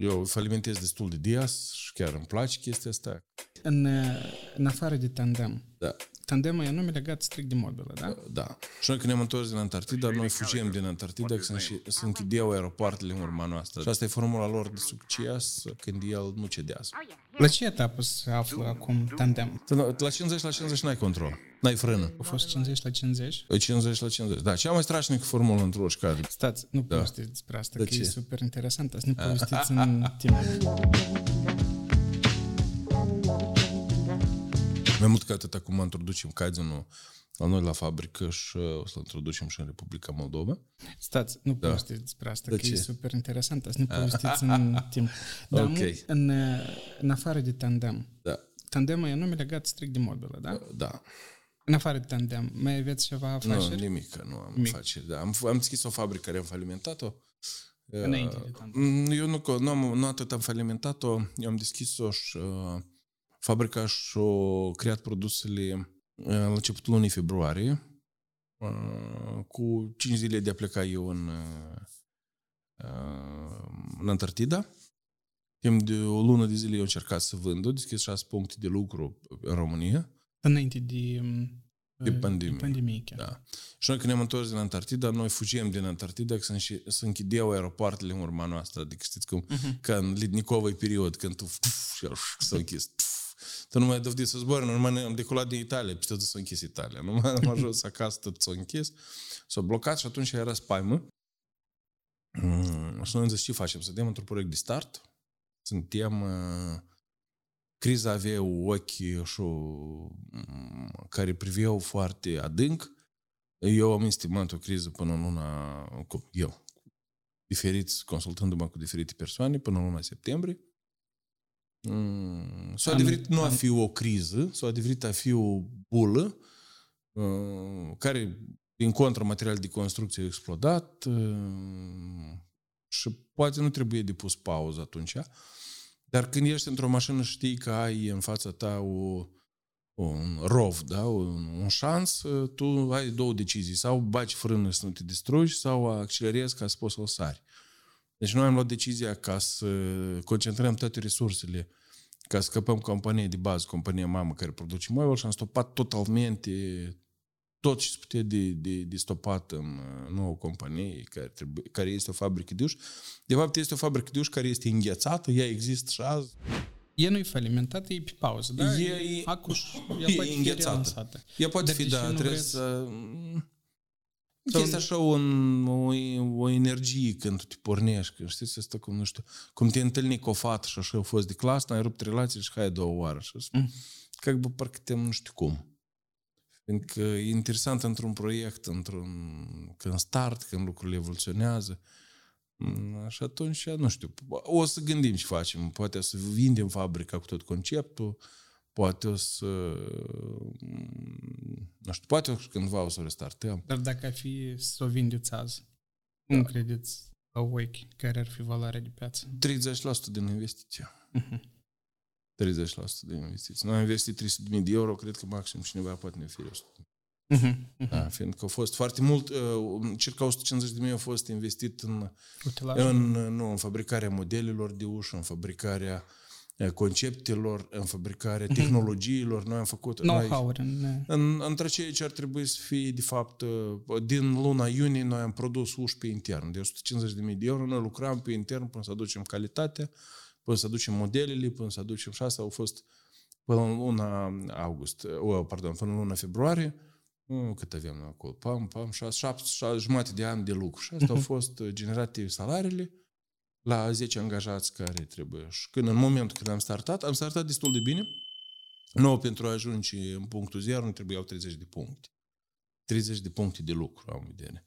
Eu falimentez destul de des și chiar îmi place chestia asta. În, în afară de tandem, Da. tandemul e nume legat strict de mobilă, da? Da. Și noi când ne-am întors din Antarctida, noi fugim din Antarctida că se, se închideau aeropoartele în urma noastră. Și asta e formula lor de succes când el nu cedează. La ce etapă se află acum tandem? La 50 la 50 n-ai control. N-ai frână. A fost 50 la 50? 50 la 50. Da, cea mai strașnică formulă într-o șcadă. Stați, nu povestiți despre asta, De că e ce? super interesant. Să ne povestiți în timp. Mai mult ca atât, acum introducem Kaizenul la noi la fabrică și uh, o să-l introducem și în Republica Moldova. Stați, nu povestiți despre asta, De că e ce? super interesant. Să ne povestiți în timp. Dar Ok. mu- în, în afară de tandem, Da. tandemul e nume legat strict de mobilă, da? Da. În afară de tandem, mai aveți ceva Nu, afaceri? nimic, că nu am Nimic. afaceri. Da. Am, am deschis o fabrică care am falimentat-o. Înainte de tandem. Mm, Eu nu, nu, am, nu atât am falimentat-o, eu am deschis-o și uh, fabrica și-a creat produsele uh, la începutul lunii februarie, uh, cu 5 zile de a pleca eu în, uh, uh, în Antarctida. Timp de o lună de zile eu am încercat să vând, au deschis 6 puncte de lucru în România. Înainte de, um, De pandemie. De pandemie chiar. Da. Și noi când ne-am întors din Antarctida, noi fugim din Antarctida că se, înșe- se închideau aeropoartele în urma noastră. Adică știți cum, uh-huh. ca în Lidnikovă period, când tu puf, și el s-a închis. Puf. Tu nu mai dovedi să zbori, normal am decolat din Italia, peste tot s-a închis Italia. Nu mai am ajuns acasă, tot s-a închis. S-a blocat și atunci era spaimă. Mm, și noi am zis, ce facem? Să dăm într-un proiect de start. Suntem... Uh, criza avea ochi și mm, care priveau foarte adânc. Eu am estimat o criză până în luna, cu, eu, diferiți, consultându-mă cu diferite persoane, până în luna septembrie. Mm, S-a Am- adeverit nu a am- fi o criză, s-a adeverit a fi o bulă uh, care, din contră, material de construcție a explodat uh, și poate nu trebuie de pus pauză atunci. Dar când ești într-o mașină și știi că ai în fața ta o, un rov, da? un, un șans, tu ai două decizii. Sau baci frână să nu te distrugi, sau accelerezi ca să poți să o sari. Deci noi am luat decizia ca să concentrăm toate resursele ca să scăpăm compania de bază, compania mamă care produce mobile și am stopat totalmente tot ce se putea de, de, de stopat în uh, nouă companie care, trebuie, care este o fabrică de uși. De fapt, este o fabrică de uși care este înghețată, ea există și azi. E nu-i falimentată, e pe pauză, da? E- Acuș, ea e poate fi înghețată. relansată. Ea poate Dar fi, de ce da, nu trebuie vreți- să... Sau... Este așa un, o, o energie când tu te pornești, când știi, să stă cum, nu știu, cum te întâlni cu o fată și așa a fost de clasă, n-ai rupt relații și hai două oară. Și mm. Că bă, parcă te nu știu cum. Fiindcă e interesant într-un proiect, într-un, când start, când lucrurile evoluționează. Mm, și atunci, nu știu, o să gândim ce facem. Poate să vindem fabrica cu tot conceptul, poate o să... mm, Nu știu, poate cândva o să o restartăm. Dar dacă ar fi să o vindeți azi, cum credeți la ochi care ar fi valoarea de piață? 30% din investiție. 30% din investiție. Noi am investit 300.000 de euro, cred că maxim cineva poate ne oferi 100. Da, fiindcă au fost foarte mult, uh, circa 150 de mii au fost investit în, Utilaj? în, nu, în fabricarea modelelor de ușă, în fabricarea uh, conceptelor, în fabricarea tehnologiilor. Noi am făcut... noi- Know-how-uri în... În, între ceea ce ar trebui să fie, de fapt, uh, din luna iunie noi am produs uși pe intern. De 150.000 de euro noi lucram pe intern până să aducem calitatea, până să aducem modelele, până să aducem și asta au fost până în luna august, uh, pardon, până în luna februarie, uh, cât avem noi acolo, pam, pam, șase, șapte, șase, jumate de ani de lucru. Și asta au fost uh, generate salariile la 10 angajați care trebuie. Și când în momentul când am startat, am startat destul de bine, Nu, pentru a ajunge în punctul 0 nu trebuiau 30 de puncte. 30 de puncte de lucru, am în vedere.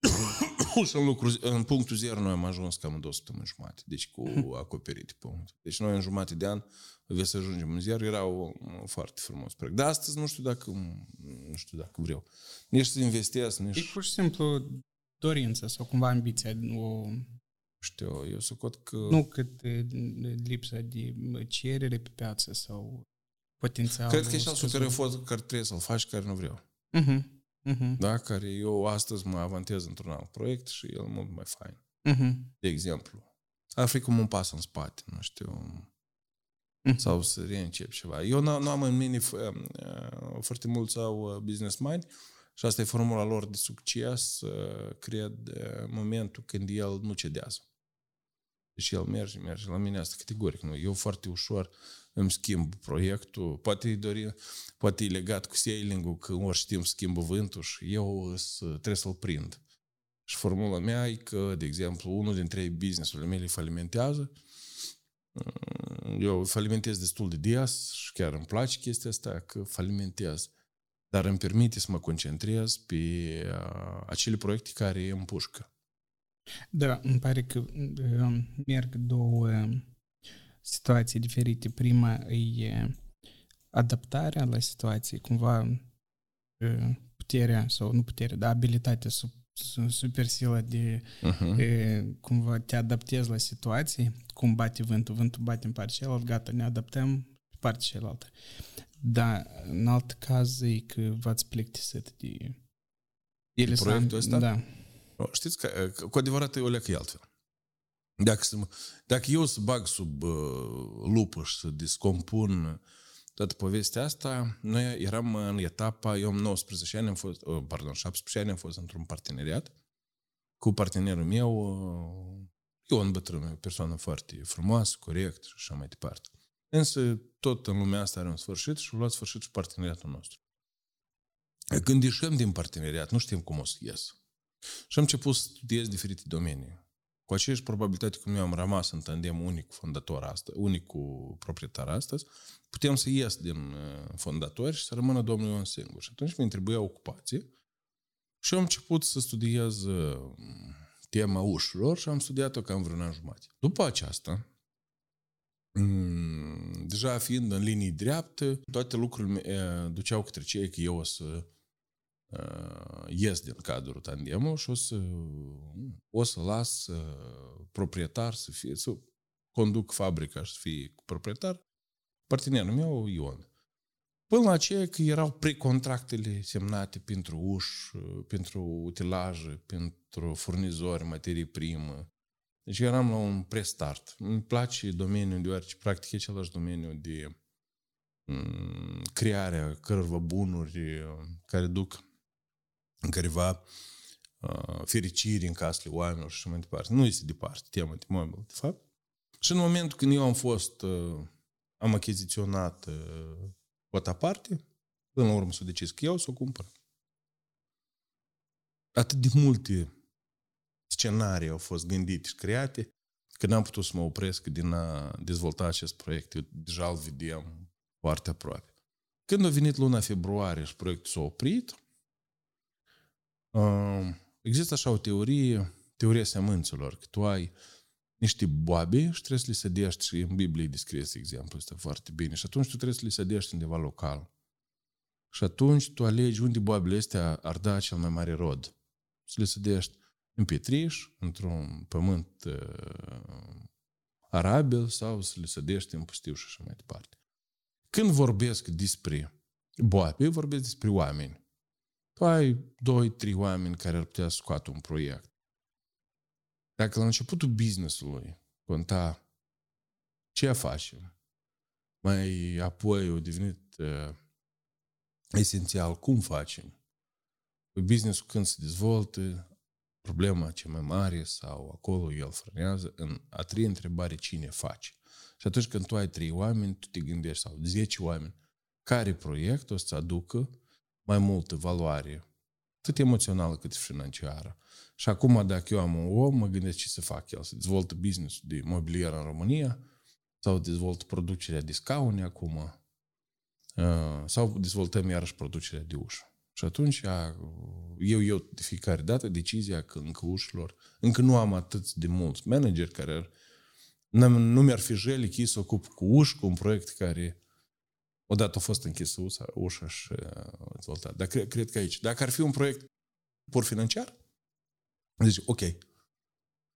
și în, lucru, în punctul 0 noi am ajuns cam în două săptămâni jumate, deci cu acoperite puncte. Deci noi în jumate de an avea să ajungem în 0, era o, o foarte frumos proiect. Dar astăzi nu știu dacă, nu știu dacă vreau. Nici să investesc, nici... E pur și simplu dorința sau cumva ambiția, o, știu, eu socot că... nu cât e, lipsa de cerere pe piață sau potențial. Cred că e șansul care, a fost, care trebuie să-l faci, care nu vreau. Uh-huh. Uh-huh. Da? Care eu astăzi mă avantez într-un alt proiect și el mult mai fain. Uh-huh. De exemplu, ar fi cum un pas în spate, nu știu, mm. sau să reîncep ceva. Eu nu, nu am în mine, uh, foarte mulți au uh, business mind și asta e formula lor de succes, uh, cred, în momentul când el nu cedează. Deci el merge, merge. La mine asta categoric nu. Eu foarte ușor îmi schimb proiectul. Poate e, dori, poate e legat cu sailing-ul, că ori știm schimbă vântul și eu trebuie să-l prind. Și formula mea e că, de exemplu, unul dintre business-urile mele falimentează. Eu falimentez destul de des și chiar îmi place chestia asta, că falimentez. Dar îmi permite să mă concentrez pe uh, acele proiecte care îmi pușcă. Da, îmi pare că uh, merg două situații diferite. Prima e adaptarea la situații, cumva uh, puterea sau nu puterea, dar abilitatea sub supersila de uh-huh. e, cumva te adaptezi la situații, cum bate vântul, vântul bate în partea cealaltă, gata, ne adaptăm pe partea cealaltă. Dar în alt caz e că v-ați plictisit de... Ele de proiectul ăsta? Da. Știți că cu adevărat e o leacă altfel. Dacă, să, dacă eu să bag sub uh, lupă și să descompun toată povestea asta, noi eram în etapa, eu am 19 ani, am fost, uh, pardon, 17 ani am fost într-un parteneriat cu partenerul meu, uh, Ion Bătrân, o persoană foarte frumoasă, corect și așa mai departe. Însă tot în lumea asta are un sfârșit și a luat sfârșit și parteneriatul nostru. Când ieșim din parteneriat, nu știm cum o să ies. Și am început să studiez diferite domenii. Cu aceeași probabilitate cum eu am rămas în tandem unic fondator astăzi, unic cu proprietar astăzi, putem să ies din uh, fondatori și să rămână domnul Ion singur. Și atunci mi trebuia ocupație și am început să studiez uh, tema ușurilor și am studiat-o cam vreun an jumătate. După aceasta, mm, deja fiind în linii dreapte, toate lucrurile uh, duceau către ceea că eu o să Uh, ies din cadrul tandemului și o să, o să las uh, proprietar să fie, să conduc fabrica și să fie proprietar, partenerul meu, Ion. Până la aceea că erau precontractele semnate pentru uși, uh, pentru utilaje, pentru furnizori, materii primă. Deci eram la un prestart. Îmi place domeniul, deoarece practic e același domeniu de mm, crearea cărora bunuri care duc în careva uh, fericiri în casele oamenilor și mai departe. Nu este departe tema de mobil, de fapt. Și în momentul când eu am fost, uh, am achiziționat uh, o parte, până la urmă s-a decis că eu să o cumpăr. Atât de multe scenarii au fost gândite și create, că n-am putut să mă opresc din a dezvolta acest proiect. Eu deja îl vedeam foarte aproape. Când a venit luna februarie și proiectul s-a oprit, Există așa o teorie, teoria seamânțelor, că tu ai niște boabe și trebuie să le sădești și în Biblie descrie exemplu este foarte bine și atunci tu trebuie să le sădești undeva local. Și atunci tu alegi unde boabele astea ar da cel mai mare rod. Să le sădești în pietriș, într-un pământ uh, arabil sau să le sădești în pustiu și așa mai departe. Când vorbesc despre boabe, vorbesc despre oameni. Tu ai doi, trei oameni care ar putea scoate un proiect. Dacă la începutul business-ului conta ce facem, mai apoi a devenit uh, esențial cum facem, păi business când se dezvoltă, problema cea mai mare sau acolo el frânează, în a treia întrebare cine face. Și atunci când tu ai trei oameni, tu te gândești, sau zece oameni, care proiect o să aducă mai multă valoare, atât emoțională cât și financiară. Și acum, dacă eu am un om, mă gândesc ce să fac el, să dezvoltă business de mobilier în România, sau dezvolt producerea de scaune acum, uh, sau dezvoltăm iarăși producerea de ușă. Și atunci eu eu de fiecare dată decizia că încă ușilor, încă nu am atât de mulți manageri care ar, nu mi-ar fi jelic să ocup cu uși, cu un proiect care Odată a fost închisă ușa, ușa și uh, dezvoltat. Dar cred, cred că aici, dacă ar fi un proiect pur financiar, zici, ok,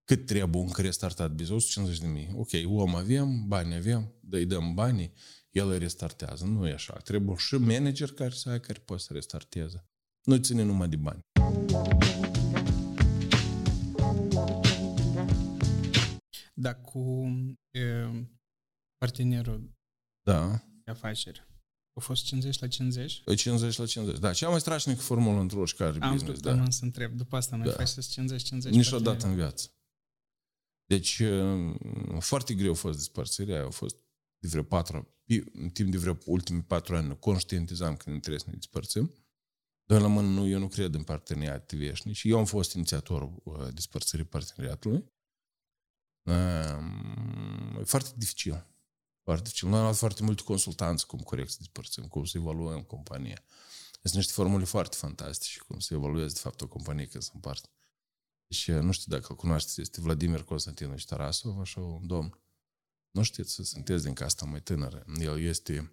cât trebuie încă restartat business? 50 de mii. Ok, om avem, bani avem, dă îi dăm banii, el îi restartează. Nu e așa. Trebuie și manager care să ai, care poate să restarteze. Nu ține numai de bani. dar cu e, partenerul Da. De afaceri. A fost 50 la 50? 50 la 50. Da, cea mai strașnică formulă într-o oricare Am business. vrut Da. să întreb. După asta noi Da. faceți 50-50 Niciodată în viață. Deci, uh, foarte greu a fost despărțirea, au fost de vreo patru, în timp de vreo ultimii patru ani, conștientizam că ne trebuie să ne despărțim. Dar la mână, nu, eu nu cred în parteneriate veșnici și eu am fost inițiatorul uh, despărțirii parteneriatului. Uh, e foarte dificil. Foarte dificil. Noi am luat foarte multe consultanți cum corect să despărțim, cum să evaluăm compania. Sunt niște formule foarte fantastice, cum să evaluezi de fapt o companie când se împarte. Și nu știu dacă îl cunoașteți, este Vladimir Constantinovici Tarasov, așa un domn. Nu știți, sunteți din casta mai tânără. El este,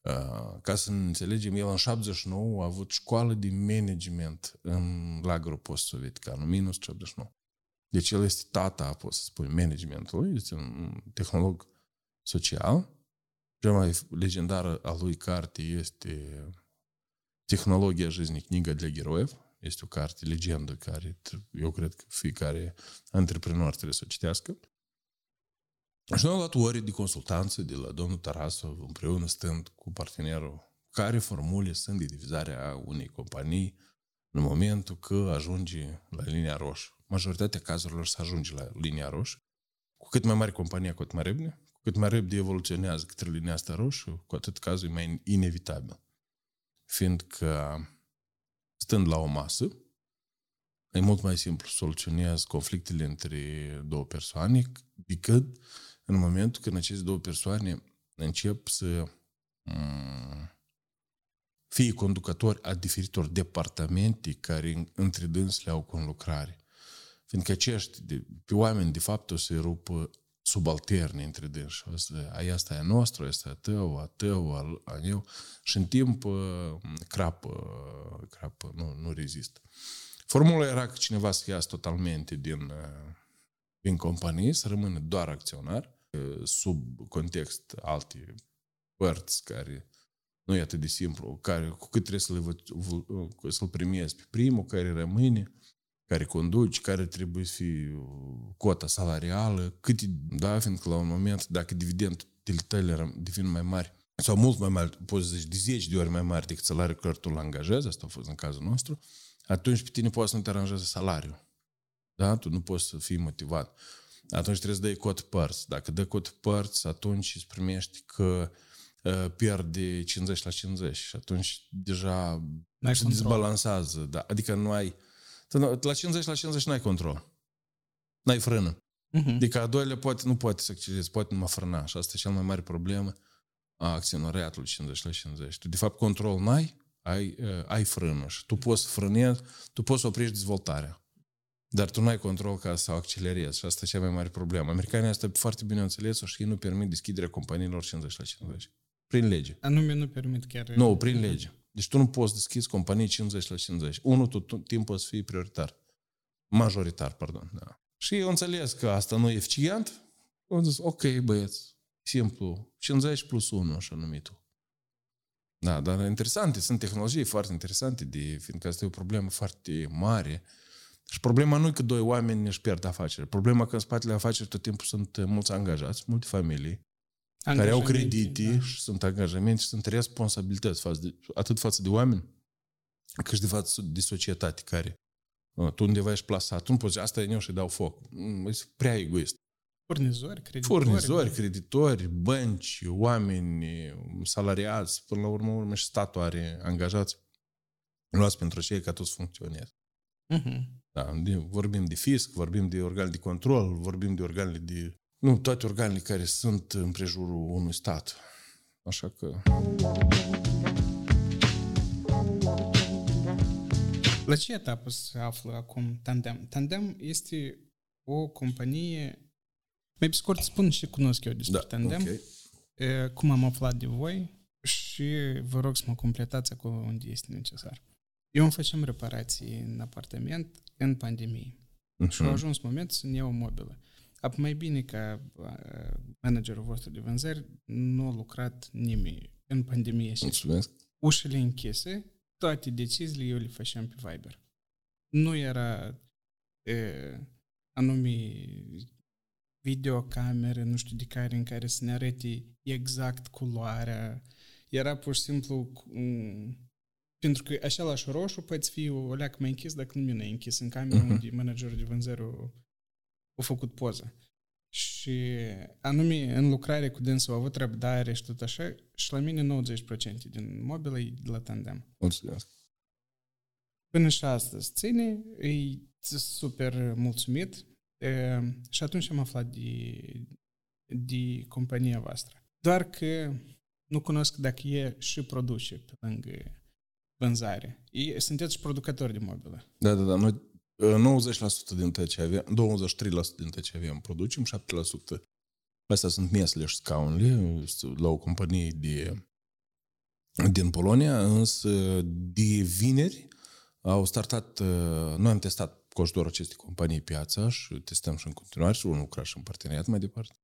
uh, ca să ne înțelegem, el în 79 a avut școală de management în lagărul post-sovietic, anul minus 79. Deci el este tata, pot să spun, managementului, este un tehnolog social. Cea mai legendară a lui carte este Tehnologia жизни, книга для героев. Este o carte legendă care eu cred că fiecare antreprenor trebuie să o citească. Și noi am luat ore de consultanță de la domnul Tarasov, împreună stând cu partenerul, care formule sunt de divizarea unei companii în momentul că ajunge la linia roșie. Majoritatea cazurilor să ajunge la linia roșie. Cu cât mai mare compania, cu atât mai repede. cu cât mai repede evoluționează către linia asta roșie, cu atât cazul e mai inevitabil. Fiindcă stând la o masă, e mult mai simplu să soluționezi conflictele între două persoane decât în momentul când aceste două persoane încep să mm, fie conducători a diferitor departamente care între dânsele au conlucrare. Fiindcă acești de, pe oameni, de fapt, o să-i rupă subalterni între dânsi. O să, a asta e a noastră, asta e a tău, a tău, a, a eu. Și în timp crapă, crapă nu, nu rezistă. Formula era că cineva să iasă totalmente din, din companie, să rămână doar acționar, sub context alte părți care nu e atât de simplu, care, cu cât trebuie să-l, să-l primezi pe primul, care rămâne, care conduci, care trebuie să fie cota salarială, cât da, fiindcă la un moment, dacă dividendele tale devin mai mari, sau mult mai mari, poți să zici de 10 de ori mai mari decât salariul care tu îl angajezi, asta a fost în cazul nostru, atunci pe tine poate să nu te aranjeze salariul. Da? Tu nu poți să fii motivat. Atunci trebuie să dai cot părți. Dacă dai cot părți, atunci îți primești că uh, pierde 50 la 50 și atunci deja se dezbalansează. Da? Adică nu ai la 50 la 50 n-ai control. N-ai frână. Uh-huh. Adică a doilea poate, nu poate să accelerezi, poate numai frâna. Și asta e cea mai mare problemă a acționariatului 50 la 50. Tu, de fapt, control n-ai, ai, uh, ai frână și tu poți să frânezi, tu poți să oprești dezvoltarea. Dar tu n-ai control ca să o accelerezi și asta e cea mai mare problemă. Americanii asta foarte bine înțeles și ei nu permit deschiderea companiilor 50 la 50. Prin lege. Anume nu permit chiar... Nu, prin lege. Deci tu nu poți deschizi companii 50 la 50. Unul, tu, tu timpul să fii prioritar. Majoritar, pardon. Da. Și eu înțeles că asta nu e eficient. Am zis, ok, băieți, simplu, 50 plus 1, așa numitul. Da, dar interesante, sunt tehnologii foarte interesante, de, fiindcă asta e o problemă foarte mare. Și problema nu e că doi oameni își pierd afaceri. Problema că în spatele afacerii tot timpul sunt mulți angajați, multe familii, care au credite da. și sunt angajamente și sunt responsabilități față de, atât față de oameni, cât și de față de societate care tu undeva ești plasat. Tu nu poți asta e eu și dau foc. E prea egoist. Furnizori, creditori. Furnizori, da. creditori, bănci, oameni, salariați, până la urmă, urmă și statul are angajați luați pentru cei ca tot să funcționeze. Uh-huh. Da, vorbim de fisc, vorbim de organe de control, vorbim de organele de nu, toate organele care sunt în prejurul unui stat. Așa că... La ce etapă se află acum Tandem? Tandem este o companie... Mai pe scurt spun și cunosc eu despre da, Tandem. Okay. Cum am aflat de voi și vă rog să mă completați acolo unde este necesar. Eu îmi facem reparații în apartament în pandemie. Uh-huh. Și a ajuns momentul să-mi iau o mobilă. Apoi mai bine ca managerul vostru de vânzări nu a lucrat nimeni în pandemie. Mulțumesc. Ușile închise, toate deciziile eu le făceam pe Viber. Nu era e, anume videocamere, nu știu de care, în care să ne arete exact culoarea. Era pur și simplu um, pentru că același roșu poate fi o leacă mai închis dacă lumina e închis în cameră uh-huh. unde managerul de vânzări a făcut poză. Și anume, în lucrare cu dânsul au avut răbdare și tot așa, și la mine 90% din mobilă e de la tandem. Mulțumesc. Până și astăzi ține, e super mulțumit e, și atunci am aflat de, de compania voastră. Doar că nu cunosc dacă e și produce pe lângă vânzare. E, sunteți și producători de mobilă. Da, da, da. Noi 90% din tot ce avem, 23% din tot ce avem producem, 7% Astea sunt mesele și scaunele la o companie de, din Polonia, însă de vineri au startat, noi am testat cu ajutorul acestei companii piața și testăm și în continuare și unul lucra și în parteneriat mai departe.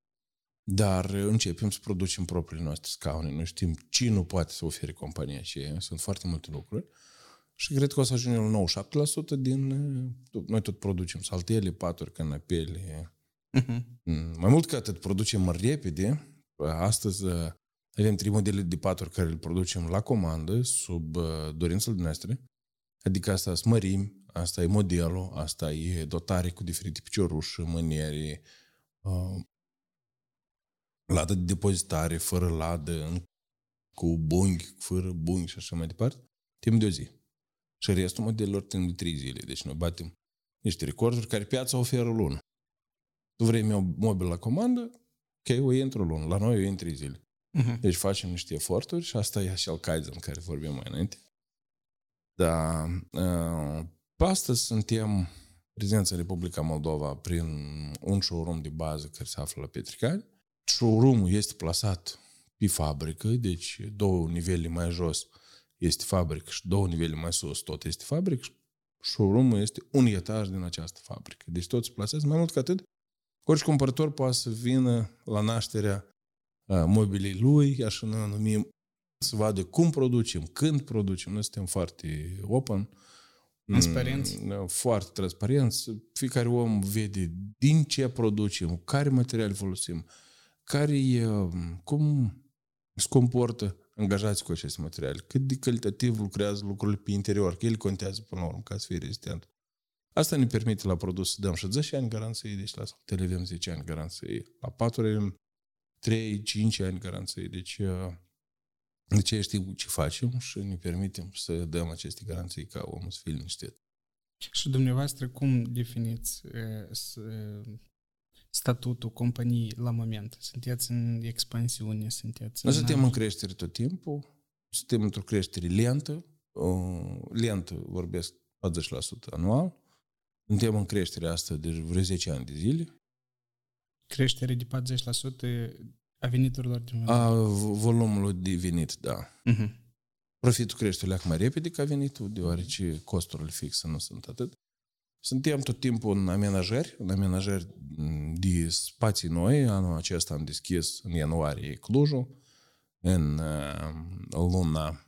Dar începem să producem propriile noastre scaune. Noi știm ce nu poate să ofere compania aceea. Sunt foarte multe lucruri. Și cred că o să ajungem la 97% din... Noi tot producem saltele, paturi, canapele. Uh-huh. Mai mult ca atât, producem repede. Astăzi uh, avem trei modele de paturi care le producem la comandă, sub uh, dorințele noastre. Adică asta sunt mărimi, asta e modelul, asta e dotare cu diferite picioruși, mâniere, uh, ladă de depozitare, fără ladă, cu bunghi, fără bunghi și așa mai departe, timp de o zi. Și restul modelelor timp de trei zile. Deci noi batem niște recorduri care piața oferă lună. Tu vrei meu mobil la comandă, ok, o intru lună. La noi o intru trei zile. Uh-huh. Deci facem niște eforturi și asta e așa Kaizen care vorbim mai înainte. Da, uh, astăzi suntem prezența în Republica Moldova prin un showroom de bază care se află la Petricani. Showroom-ul este plasat pe fabrică, deci două nivele mai jos este fabrică și două nivele mai sus tot este fabrică și showroom-ul este un etaj din această fabrică. Deci tot se plasează. Mai mult ca atât, orice cumpărător poate să vină la nașterea mobilei lui, așa ne numim, să vadă cum producem, când producem. Noi suntem foarte open. Transparenți. Mm, foarte transparenți. Fiecare om vede din ce producem, care materiale folosim, care cum se comportă angajați cu aceste materiale, cât de calitativ lucrează lucrurile pe interior, că el contează până la urmă ca să fie rezistent. Asta ne permite la produs să dăm și 10 ani garanție, deci la saltele avem 10 ani garanție, la paturi avem 3-5 ani garanție, deci uh, de ce știm ce facem și ne permitem să dăm aceste garanții ca omul să fie liniștit. Și dumneavoastră cum definiți statutul companiei la moment? Sunteți în expansiune? Sunteți Noi suntem în creștere tot timpul, suntem într-o creștere lentă, lentă vorbesc 40% anual, suntem în creștere asta de vreo 10 ani de zile. Creștere de 40% a veniturilor din A volumului de venit, da. Uh-huh. Profitul crește leac mai repede ca venitul, deoarece costurile fixe nu sunt atât. Suntem tot timpul în amenajări, în amenajări de spații noi. Anul acesta am deschis în ianuarie Clujul, în luna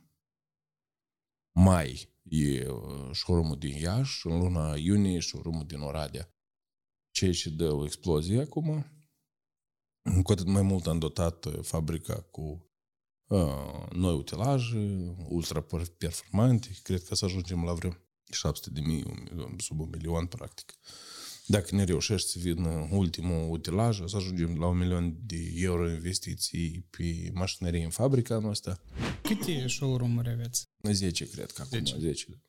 mai e showroom din Iași, în luna iunie showroom din Oradea. Ceea ce dă o explozie acum. Cu atât mai mult am dotat fabrica cu uh, noi utilaje, ultra performante. Cred că să ajungem la vreo 700 de mii, sub un milion, practic. Dacă ne reușești să vină ultimul utilaj, o să ajungem la un milion de euro investiții pe mașinărie în fabrica noastră. Câte showroom-uri aveți? 10, cred că acum, 10. 10.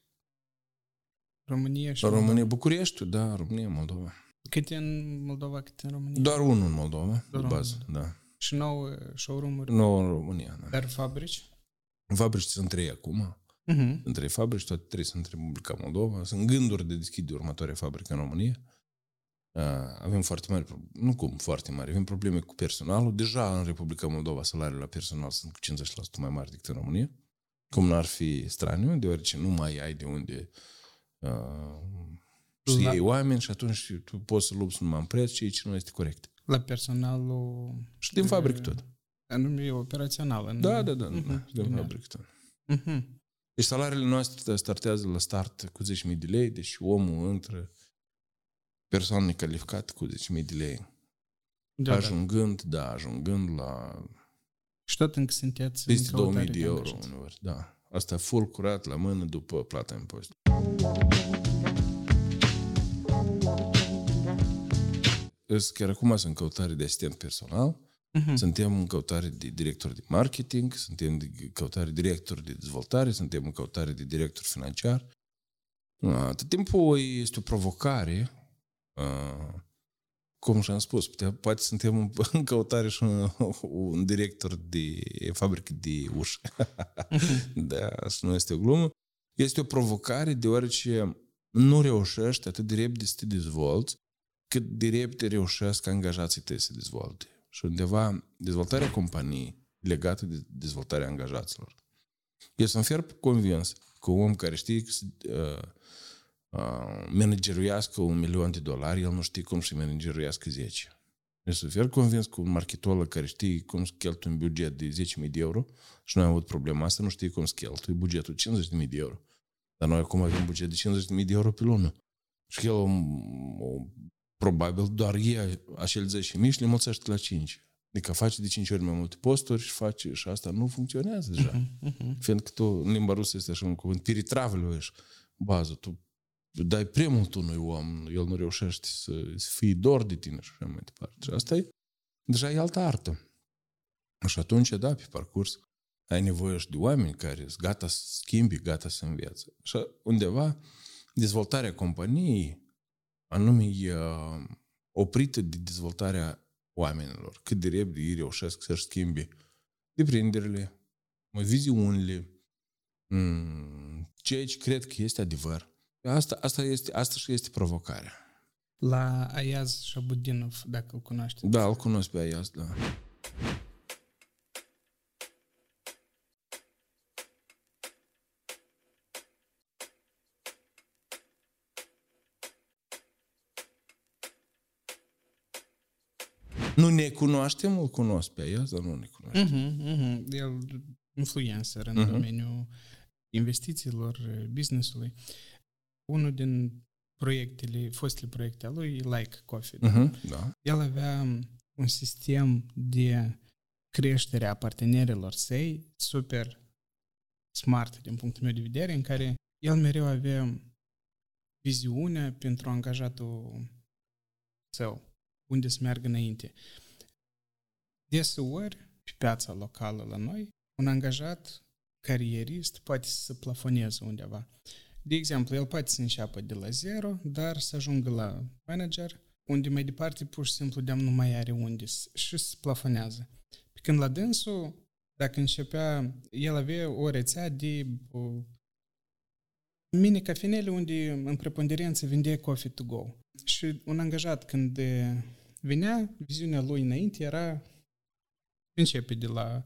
România și România, București, da, România, Moldova. Câte în Moldova, câte în România? Doar unul în Moldova, Doar de bază, da. Și nouă showroom-uri? Nouă în România, da. Dar fabrici? Fabrici sunt trei acum. Uh-huh. Între fabrici, toate trei sunt în Republica Moldova. Sunt gânduri de deschide următoare fabrică în România. Avem foarte mari, nu cum foarte mari, avem probleme cu personalul. Deja în Republica Moldova salariile la personal sunt cu 50% mai mari decât în România. Cum n-ar fi straniu, deoarece nu mai ai de unde uh, să iei oameni și atunci tu poți să lupți numai în preț, ceea ce nu este corect. La personalul... Și din fabrică tot. Anume operațional. În... Da, da, da, uh-huh. din da. fabrică tot. Uh-huh. Deci salariile noastre startează la start cu 10.000 de lei, deci omul intră persoană necalificată cu 10.000 de lei. Da, ajungând, da. da, ajungând la și tot încă sunteți peste în 2000 căutare de euro angajați. uneori, da. Asta full curat la mână după plata impozit. Chiar acum sunt în căutare de asistent personal, Mhm. suntem în căutare de director de marketing, suntem în căutare de director de dezvoltare, suntem în căutare de director financiar. A, Tot timpul este o provocare, a, cum și-am spus, putea- poate suntem în- în căutare și un, un director de fabrică de uși. da, și nu este o glumă. Este o provocare deoarece nu reușești atât de repede să te dezvolți, cât de repede reușesc angajații tăi să se dezvolte. Și undeva dezvoltarea companiei legată de dezvoltarea angajaților. Eu sunt fier convins că un om care știe că să uh, uh, manageruiască un milion de dolari, el nu știe cum să manageruiască 10. Eu sunt fier convins că un marketolog care știe cum să cheltuie un buget de 10.000 de euro și noi am avut problema asta, nu știe cum să cheltuie bugetul 50.000 de euro. Dar noi acum avem buget de 50.000 de euro pe lună. Și el, o, o, probabil, doar ia acel 10.000 și le mulțește la 5. Adică face de 5 ori mai multe posturi și face și asta nu funcționează deja. Mhm. Fiindcă tu, în limba rusă este așa un cuvânt, peritravluiești bază, tu dai prea mult unui om, el nu reușește să, să fie dor de tine și așa mai departe. Și asta e, deja e altă artă. Și atunci, da, pe parcurs, ai nevoie și de oameni care sunt gata să schimbi, gata să învețe. Și undeva, dezvoltarea companiei, anume, e uh, oprită de dezvoltarea oamenilor. Cât de repede ei reușesc să-și schimbi deprinderile, mă, viziunile, mm, ceea ce cred că este adevăr. Asta, asta, este, asta și este provocarea. La Ayaz Shabudinov, dacă îl cunoașteți. Da, îl cunosc pe Ayaz, da. Cunoaștem, îl cunosc pe Ayaz, dar nu ne cunoaștem. Mhm, mhm. El influencer în Mhm. domeniul investițiilor, business-ului. Unul din proiectele, fostele proiecte ale lui, Like Coffee. da? Mhm, da. El avea un sistem de creștere a partenerilor săi super smart din punctul meu de vedere, în care el mereu avea viziunea pentru angajatul său, unde să meargă înainte. Deseori, pe piața locală la noi, un angajat carierist poate să se plafoneze undeva. De exemplu, el poate să înceapă de la zero, dar să ajungă la manager, unde mai departe pur și simplu de nu mai are unde să- și se plafonează. Pe când la dânsul, dacă începea, el avea o rețea de uh, mini cafenele unde în preponderență vindea coffee to go. Și un angajat când eh, venea, viziunea lui înainte era începe de la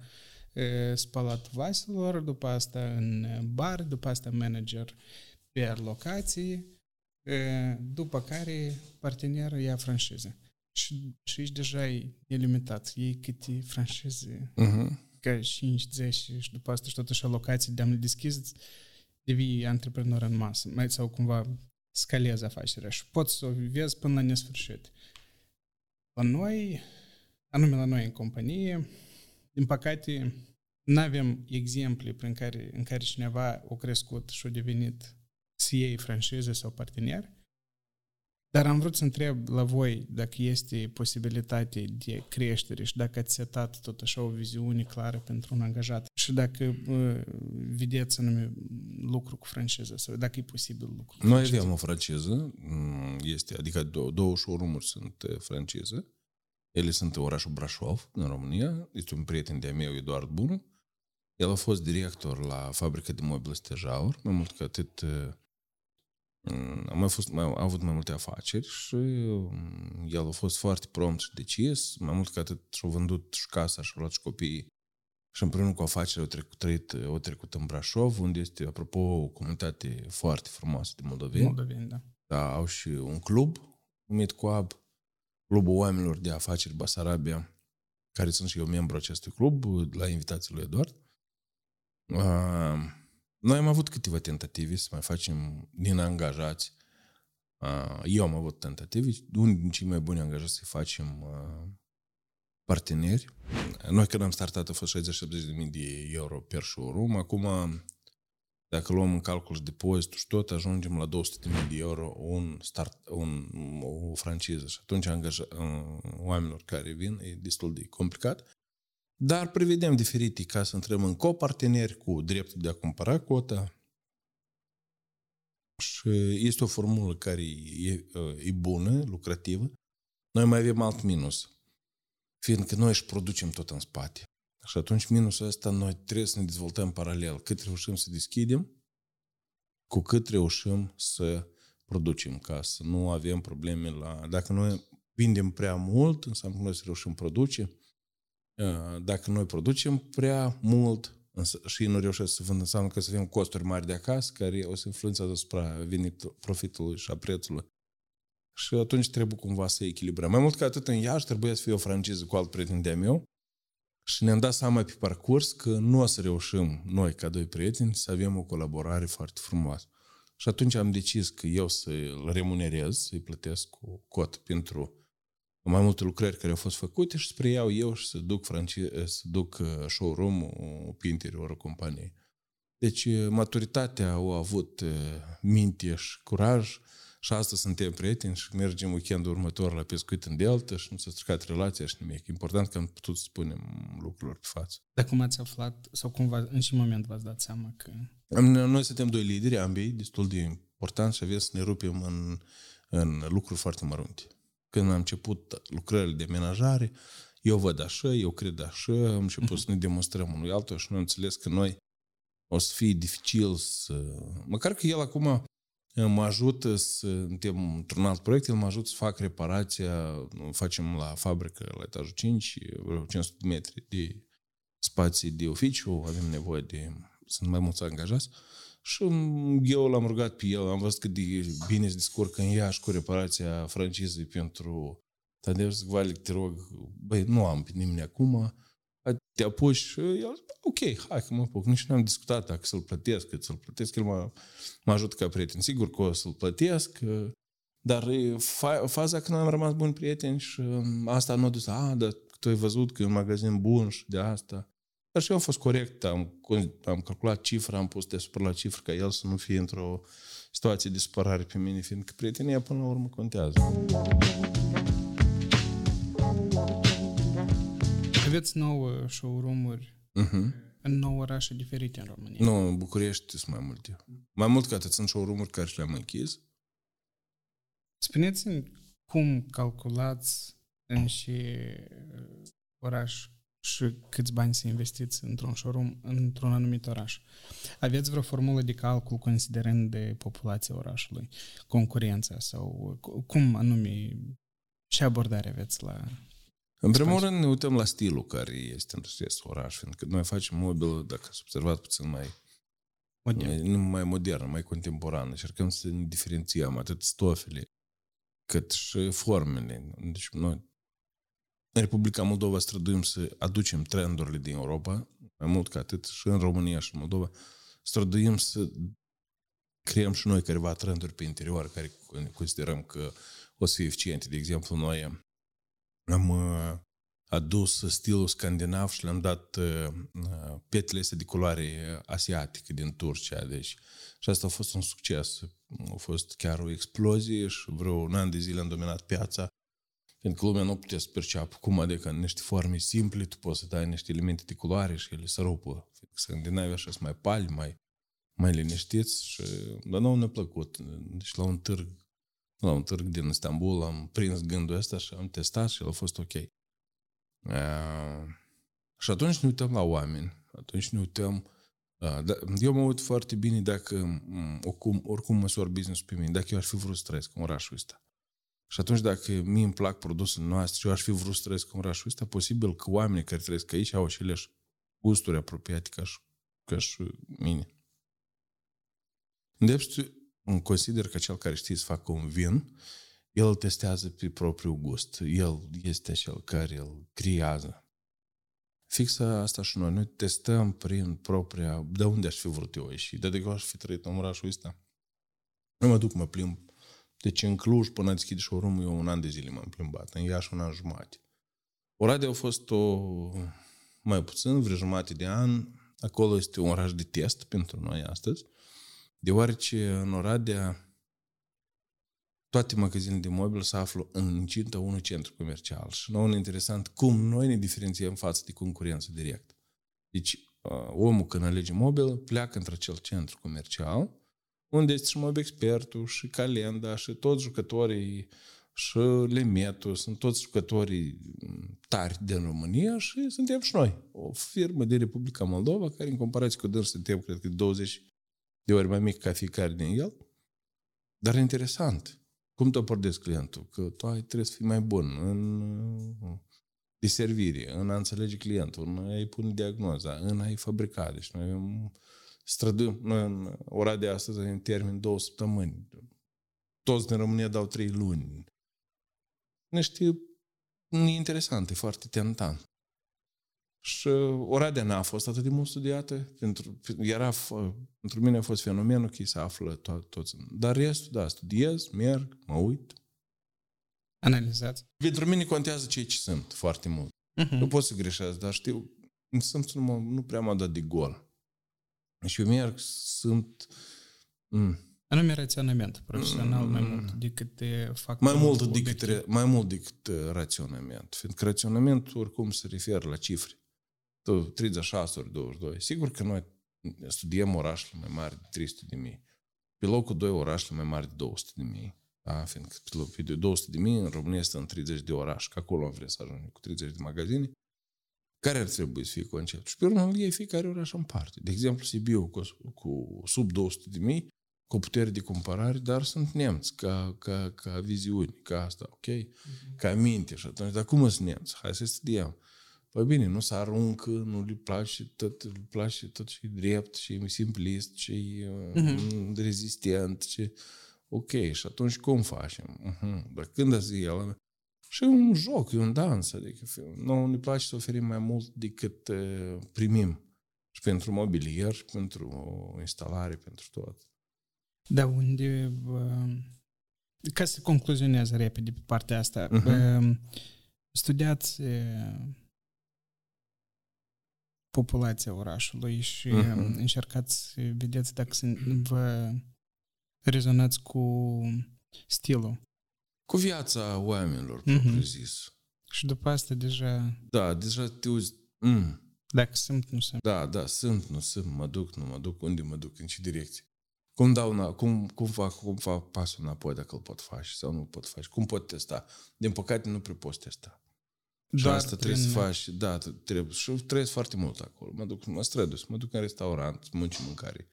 e, spălat vaselor, după asta în bar, după asta manager pe locații, e, după care partenerul ia franciză. Și, și aici deja e nelimitat. Ei câte franșize, Mhm. ca 5, 10 și după asta și totuși alocații de am deschis, devii antreprenor în masă, mai sau cumva scalezi afacerea și poți să o vezi până la nesfârșit. La noi, anume la noi în companie, din păcate, nu avem exemple prin care, în care cineva a crescut și a devenit să iei franciză sau partener, dar am vrut să întreb la voi dacă este posibilitate de creștere și dacă ați setat tot așa o viziune clară pentru un angajat și dacă uh, vedeți anume lucru cu franciză sau dacă e posibil lucru cu Noi franciză. avem o franciză, mm, este, adică două, două showroom-uri sunt uh, franciză. Ele sunt în orașul Brașov, în România. Este un prieten de-a meu, Eduard Bunu. El a fost director la fabrica de mobile Stejaur, mai mult ca atât uh, mm, a mai fost, mai, a avut mai multe afaceri și mm, el a fost foarte prompt și decis, mai mult ca atât și-a vândut și casa și-a luat și copiii și împreună cu afacerea au trecut, trăit, au trecut în Brașov, unde este, apropo, o comunitate foarte frumoasă de moldoveni. Moldoveni, da. Da, au și un club numit Coab, Clubul Oamenilor de Afaceri Basarabia, care sunt și eu membru acestui club, la invitația lui Eduard. Uh, noi am avut câteva tentative să mai facem din angajați. Uh, eu am avut tentative, unul din cei mai buni angajați să facem uh, parteneri. Noi când am startat a fost 60-70 de mii de euro per showroom. Acum, dacă luăm în calcul depozitul și tot, ajungem la 200 de mii de euro un start, un, o franciză. Și atunci angaja, oamenilor care vin e destul de complicat. Dar prevedem diferite ca să intrăm în coparteneri cu dreptul de a cumpăra cota. Și este o formulă care e, e bună, lucrativă. Noi mai avem alt minus fiindcă noi își producem tot în spate. Și atunci minusul ăsta noi trebuie să ne dezvoltăm paralel. Cât reușim să deschidem, cu cât reușim să producem ca să nu avem probleme la... Dacă noi vindem prea mult, înseamnă că noi să reușim produce. Dacă noi producem prea mult și nu reușesc să vândă, înseamnă că să avem costuri mari de acasă, care o să influențează asupra venit, profitului și a prețului. Și atunci trebuie cumva să echilibrăm. Mai mult ca atât, în Iași trebuie să fie o franciză cu alt prieten de meu și ne-am dat seama pe parcurs că nu o să reușim noi, ca doi prieteni, să avem o colaborare foarte frumoasă. Și atunci am decis că eu să-l remunerez, să-i plătesc o cot pentru mai multe lucrări care au fost făcute și să preiau eu și să duc, franci- să duc uh, showroom-ul pe interiorul companiei. Deci uh, maturitatea au avut uh, minte și curaj și astăzi suntem prieteni și mergem weekendul următor la pescuit în Delta și nu s-a stricat relația și nimic. Important că am putut să spunem lucrurilor pe față. Dar cum ați aflat sau cumva, în ce moment v-ați dat seama că... Noi suntem doi lideri, ambii, destul de important și avem să ne rupem în, în lucruri foarte mărunte. Când am început lucrările de menajare, eu văd așa, eu cred așa, am început să ne demonstrăm unul altul și nu am înțeles că noi o să fie dificil să... Măcar că el acum mă ajută să, suntem într-un alt proiect, el mă ajută să fac reparația, facem la fabrică, la etajul 5, vreo 500 de metri de spații de oficiu, avem nevoie de, sunt mai mulți angajați, și eu l-am rugat pe el, am văzut cât de bine se descurcă în Iași cu reparația francizei pentru Tadeu zic, Valic, te rog, băi, nu am pe nimeni acum, te apuci și el ok, hai că mă apuc. Nici nu am discutat dacă să-l plătesc, cât să-l plătesc. El mă, mă ajută ca prieten. Sigur că o să-l plătesc, dar fa- faza că noi am rămas buni prieteni și um, asta nu a dus, a, dar tu ai văzut că e un magazin bun și de asta. Dar și eu am fost corect, am, am calculat cifra, am pus deasupra la cifră ca el să nu fie într-o situație de supărare pe mine, fiindcă prietenia până la urmă contează. Aveți nouă showroom-uri uh-huh. în nouă orașe diferite în România. Nu, în București sunt mai multe. Mai mult ca atât sunt showroom-uri care și le-am închis. Spuneți-mi cum calculați în și oraș și câți bani să investiți într-un showroom într-un anumit oraș. Aveți vreo formulă de calcul considerând de populația orașului, concurența sau cum anume și abordare aveți la în primul rând ne uităm la stilul care este în acest oraș, fiindcă noi facem mobilă, dacă ați observat, puțin mai modern. Nu mai modern, mai contemporan. Încercăm să ne diferențiem atât stofele, cât și formele. Deci noi în Republica Moldova străduim să aducem trendurile din Europa, mai mult ca atât, și în România și în Moldova, străduim să creăm și noi careva trenduri pe interior care considerăm că o să fie eficiente. De exemplu, noi am uh, adus stilul scandinav și le-am dat uh, uh, petele astea de culoare asiatică din Turcia. Deci, și asta a fost un succes. A fost chiar o explozie și vreo un an de zile am dominat piața pentru că lumea nu putea să perceapă cum adică în niște forme simple tu poți să dai niște elemente de culoare și ele să rupă. Scandinavii așa sunt mai pali, mai, mai liniștiți și, dar nu ne-a plăcut. Deci la un târg la un târg din Istanbul, am prins gândul ăsta și am testat și el a fost ok. Uh, și atunci ne uităm la oameni, atunci ne uităm uh, da, eu mă uit foarte bine dacă um, oricum, oricum măsor business pe mine, dacă eu aș fi vrut să trăiesc în orașul ăsta. Și atunci dacă mie îmi plac produsele noastre și eu aș fi vrut să trăiesc în orașul ăsta, posibil că oamenii care trăiesc aici au aceleași gusturi apropiate ca și, ca și mine. Deci, consider că cel care știe să facă un vin, el îl testează pe propriul gust. El este cel care îl creează. Fix asta și noi. Noi testăm prin propria... De unde aș fi vrut eu și de de aș fi trăit în orașul ăsta. Nu mă duc, mă plimb. Deci în Cluj, până deschide showroom eu un an de zile m-am plimbat. În Iași un an jumate. Oradea a fost o mai puțin, vreo jumătate de an. Acolo este un oraș de test pentru noi astăzi, deoarece în Oradea toate magazinele de mobil se află în incinta unui centru comercial și nou ne interesant cum noi ne diferențiem față de concurență direct. Deci, omul când alege mobil pleacă într-acel centru comercial unde este și mobil expertul și calenda și toți jucătorii și Lemetu, sunt toți jucătorii tari din România și suntem și noi, o firmă de Republica Moldova, care în comparație cu dâns suntem, cred că, 20 de ori mai mic ca fiecare din el. Dar interesant, cum te abordezi clientul? Că tu ai, trebuie să fii mai bun în de servire, în a înțelege clientul, în a-i pune diagnoza, în a-i fabrica. Deci noi avem strădăm, noi în ora de astăzi, în termen două săptămâni. Toți din România dau trei luni niște interesante, foarte tentant. Și Oradea n-a fost atât de mult studiată, pentru, era, pentru mine a fost fenomenul că se află to- toți. Dar restul, da, studiez, merg, mă uit. Analizați. Pentru mine contează cei ce sunt foarte mult. Uh-huh. Nu pot să greșesc, dar știu, sunt nu, nu prea m-a dat de gol. Și eu merg, sunt... Mm, Anume raționament profesional mai mult decât fac mai mult decât, mai mult decât raționament. Fiindcă raționamentul oricum se referă la cifre. Tu 36 ori 22. Sigur că noi studiem orașele mai mari de 300 de mii. Pe locul 2 orașele mai mari de 200 de mii. Da? Fiindcă pe 200 de mii în România este în 30 de oraș, că acolo am vrea să ajungem cu 30 de magazine. Care ar trebui să fie conceptul? Și pe urmă îl iei fiecare oraș în parte. De exemplu, Sibiu cu, cu sub 200 de mii cu putere de comparare, dar sunt nemți ca, ca, ca viziuni, ca asta, ok? Uh-huh. Ca minte și atunci, dar cum sunt nemți? Hai să studiem. Păi bine, nu se aruncă, nu le place tot, le place tot și drept, și simplist, și uh-huh. rezistent, și ok, și atunci cum facem? Uh-huh. Dar când a zis el? Și e un joc, e un dans, adică nu ne place să oferim mai mult decât uh, primim. Și pentru mobilier, și pentru instalare, pentru tot. Da, unde... Ca să concluzionez repede pe partea asta, uh-huh. studiați populația orașului și uh-huh. încercați să vedeți dacă vă rezonați cu stilul. Cu viața oamenilor, uh-huh. zis. Și după asta deja... Da, deja te uiți... Mm. Dacă sunt, nu sunt. Da, da, sunt, nu sunt, mă duc, nu mă duc, unde mă duc, în ce direcție. Cum, dau una, cum, cum, fac, cum fac pasul înapoi dacă îl pot face sau nu pot face? Cum pot testa? Din păcate nu prea poți testa. Doar și asta prin... trebuie să faci, da, trebuie, și trăiesc foarte mult acolo. Mă duc, mă străduiesc, mă duc în restaurant, mânci mâncare.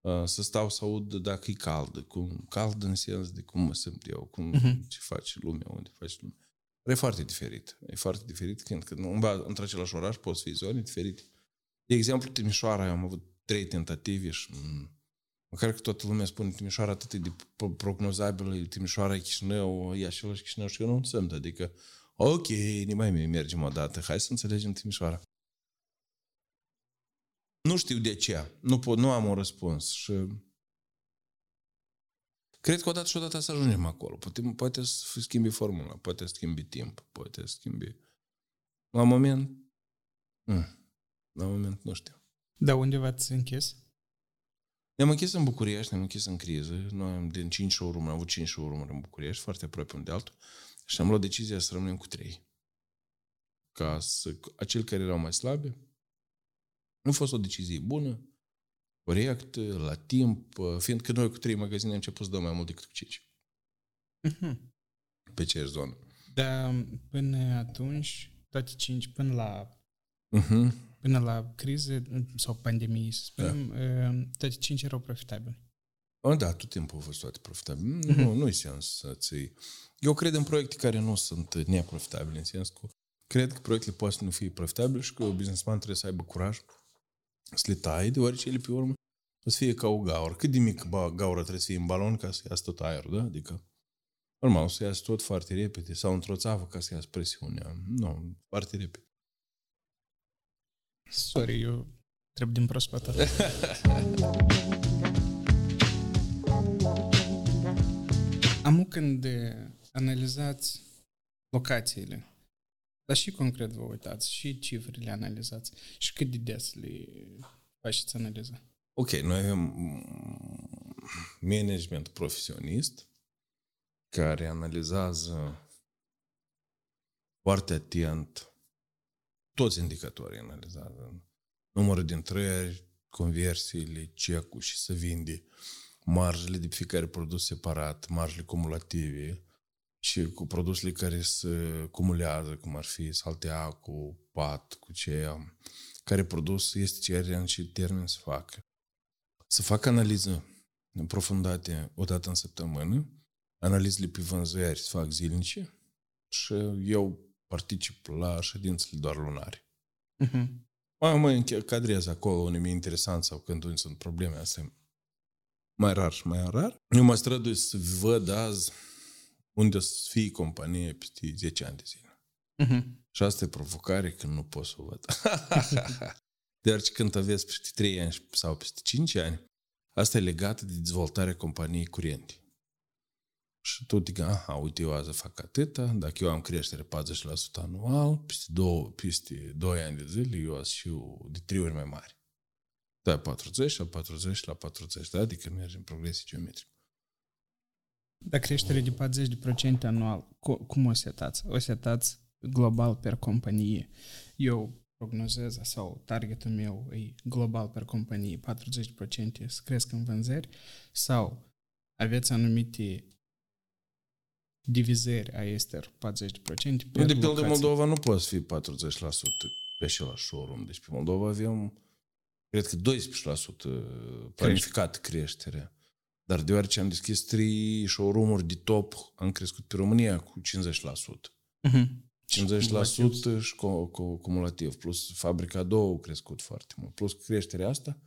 Uh, să stau să aud dacă e cald, cum, cald în sens de cum mă simt eu, cum, uh-huh. ce face lumea, unde face lumea. E foarte diferit. E foarte diferit când, când într-același oraș poți fi zone diferite. De exemplu, Timișoara, eu am avut trei tentative și Măcar că toată lumea spune Timișoara atât de prognozabilă, Timișoara e Chișinău, e același Chișinău și eu nu sunt. Adică, ok, ne mai mergem o dată, hai să înțelegem Timișoara. Nu știu de ce, nu, pot, nu am un răspuns și cred că odată și odată să ajungem acolo. Poate, poate să schimbi formula, poate să schimbi timp, poate să schimbi... La moment, mm, la moment nu știu. Da, unde v-ați închis? Ne-am închis în București, ne-am închis în criză. Noi am din 5 showroom am avut 5 showroom în București, foarte aproape unul de altul. Și am luat decizia să rămânem cu 3. Ca să, acel care erau mai slabe. Nu a fost o decizie bună, corect, la timp, fiindcă noi cu 3 magazine am început să dăm mai mult decât cu 5. Uh-huh. Pe ce zonă. Dar până atunci, toate 5, până la uh-huh până la criză sau pandemie, să spunem, da. toate cinci erau profitabile. O, da, tot timpul au fost toate profitabile. Mm-hmm. Nu, nu-i sens să ții. Eu cred în proiecte care nu sunt neprofitabile, în sens că cred că proiectele poate să nu fie profitabile și că businessman trebuie să aibă curaj să le tai, deoarece ele pe urmă o să fie ca o gaură. Cât de mic gaură trebuie să fie în balon ca să iasă tot aerul, da? Adică, normal, o să iasă tot foarte repede sau într-o țavă ca să iasă presiunea. Nu, foarte repede. Sorry, eu trebuie din proaspătă. Amu când analizați locațiile, Dar și concret vă uitați, și cifrele analizați, și cât de des le faceți analiza? Ok, noi avem management profesionist care analizează foarte atent toți indicatorii analizează. Numărul de intrări, conversiile, cecul și să vinde, marjele de fiecare produs separat, marjele cumulative și cu produsele care se cumulează, cum ar fi saltea cu pat, cu ce care produs este cererea în ce termen să facă. Să facă analiză profundate o dată în săptămână, analizele pe vânzări să fac zilnice și eu particip la ședințele doar lunare. Uh-huh. Mai mă încadrez acolo unde mi-e interesant sau când unde sunt probleme astea mai rar și mai rar. Eu mă strădui să văd azi unde să fie companie peste 10 ani de zile. Uh-huh. Și asta e provocare când nu pot să o văd. Deoarece când aveți peste 3 ani sau peste 5 ani, asta e legat de dezvoltarea companiei curente. Și tu te aha, uite, eu azi fac atâta, dacă eu am creștere 40% anual, peste 2, peste 2 ani de zile, eu azi și de 3 ori mai mare. Da, 40 la 40 la 40, da? Adică mergem în progresie geometrică. Dar creștere de 40% anual, cum o setați? O setați global per companie. Eu prognozez sau targetul meu e global per companie, 40% să cresc în vânzări sau aveți anumite divizări a ester 40% pe De pildă Moldova nu poate fi 40% pe același showroom. Deci pe Moldova avem, cred că 12% planificat creștere. Dar deoarece am deschis trei showroom-uri de top, am crescut pe România cu 50%. Uh-huh. 50% și cumulativ, plus fabrica două a crescut foarte mult, plus creșterea asta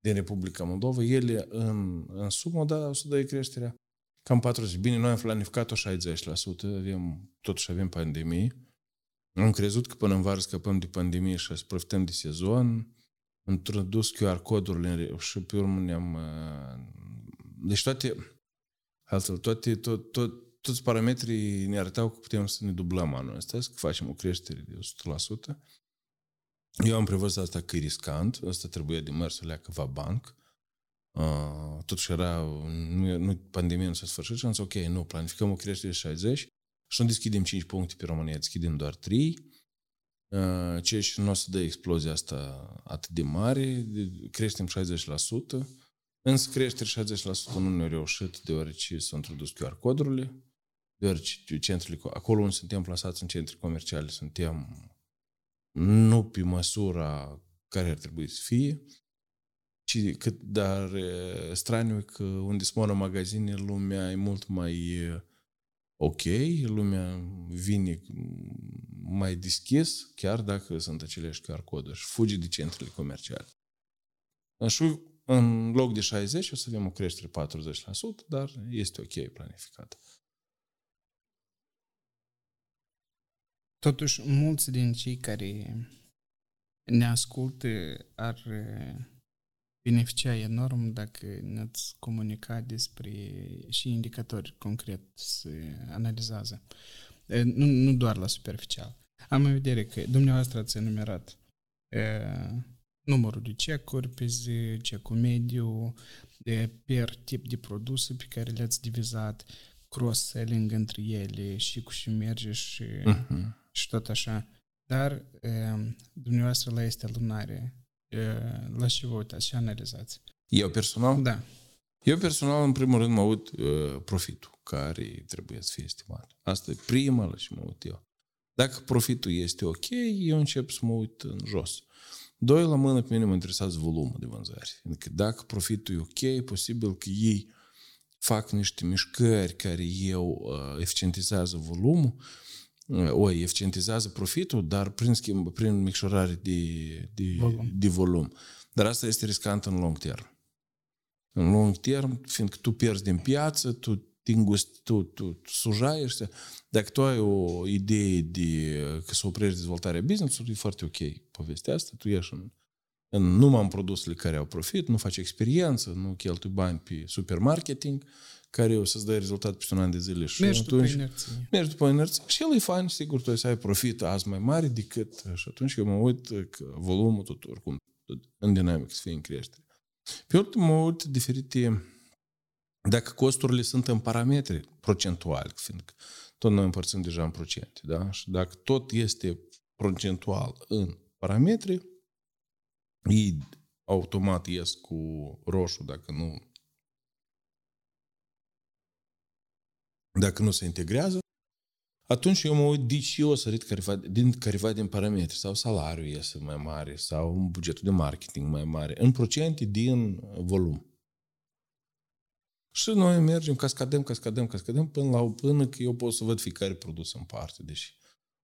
din Republica Moldova, ele în, în sumă, da, o să dă creșterea cam 40. Bine, noi am planificat-o 60%, avem, totuși avem pandemie. Am crezut că până în vară scăpăm de pandemie și să profităm de sezon. Am introdus QR codurile și pe urmă ne-am... Uh, deci toate, altfel, toate, tot, tot, toți parametrii ne arătau că putem să ne dublăm anul ăsta, să facem o creștere de 100%. Eu am prevăzut asta că e riscant, asta trebuie de mers să leacă va banc. Uh, totuși era, nu, nu pandemia nu s-a sfârșit și am zis, ok, nu, planificăm o creștere de 60 și nu deschidem 5 puncte pe România, deschidem doar 3, uh, ceea ce nu o să dă explozia asta atât de mare, creștem 60%, însă creștere 60% nu ne-a reușit deoarece s-au introdus QR codurile, deoarece centrele, acolo unde suntem plasați în centre comerciale, suntem nu pe măsura care ar trebui să fie, ci cât, dar straniu că unde sunt magazine, lumea e mult mai ok, lumea vine mai deschis, chiar dacă sunt aceleași QR coduri și fuge de centrele comerciale. Și în loc de 60 o să avem o creștere 40%, dar este ok planificată. Totuși, mulți din cei care ne ascultă ar beneficia enorm dacă ne-ați comunicat despre și indicatori concret să analizează. Nu, nu doar la superficial. Am în vedere că dumneavoastră ați enumerat e, numărul de cecuri pe zi, cecul mediu, e, per tip de produse pe care le-ați divizat, cross-selling între ele și cu și merge și, uh-huh. și tot așa. Dar e, dumneavoastră la este lunare la ce vă uitați și analizați? Eu personal? Da. Eu personal, în primul rând, mă uit uh, profitul care trebuie să fie estimat. Asta e prima la ce mă uit eu. Dacă profitul este ok, eu încep să mă uit în jos. Doi, la mână, pe mine mă interesează volumul de vânzări. Adică dacă profitul e ok, posibil că ei fac niște mișcări care eu uh, eficientizează volumul, o eficientizează profitul, dar prin, schimb, prin micșorare de, de, volum. de volum. Dar asta este riscant în long term. În long term, fiindcă tu pierzi din piață, tu te îngust, tu, tu, tu sujaiești. Dacă tu ai o idee de că să oprești dezvoltarea business-ului, e foarte ok povestea asta, tu ieși în, în numai în produsele care au profit, nu faci experiență, nu cheltui bani pe supermarketing, care o să-ți dai rezultat peste un an de zile. Și Mergi atunci, după inerție. Mergi după inerție și el e fain, sigur, tu o să ai profit azi mai mare decât... Și atunci eu mă uit că volumul tot oricum în dinamic să fie în creștere. Pe urmă mă uit diferite... Dacă costurile sunt în parametri procentuali, fiindcă tot noi împărțim deja în procente, da? Și dacă tot este procentual în parametri, ei automat ies cu roșu dacă nu dacă nu se integrează, atunci eu mă uit de ce o sărit careva, din careva din parametri, sau salariul iese mai mare, sau bugetul de marketing mai mare, în procente din volum. Și noi mergem, cascadăm, cascadăm, cascadăm, până la până că eu pot să văd fiecare produs în parte. Deci,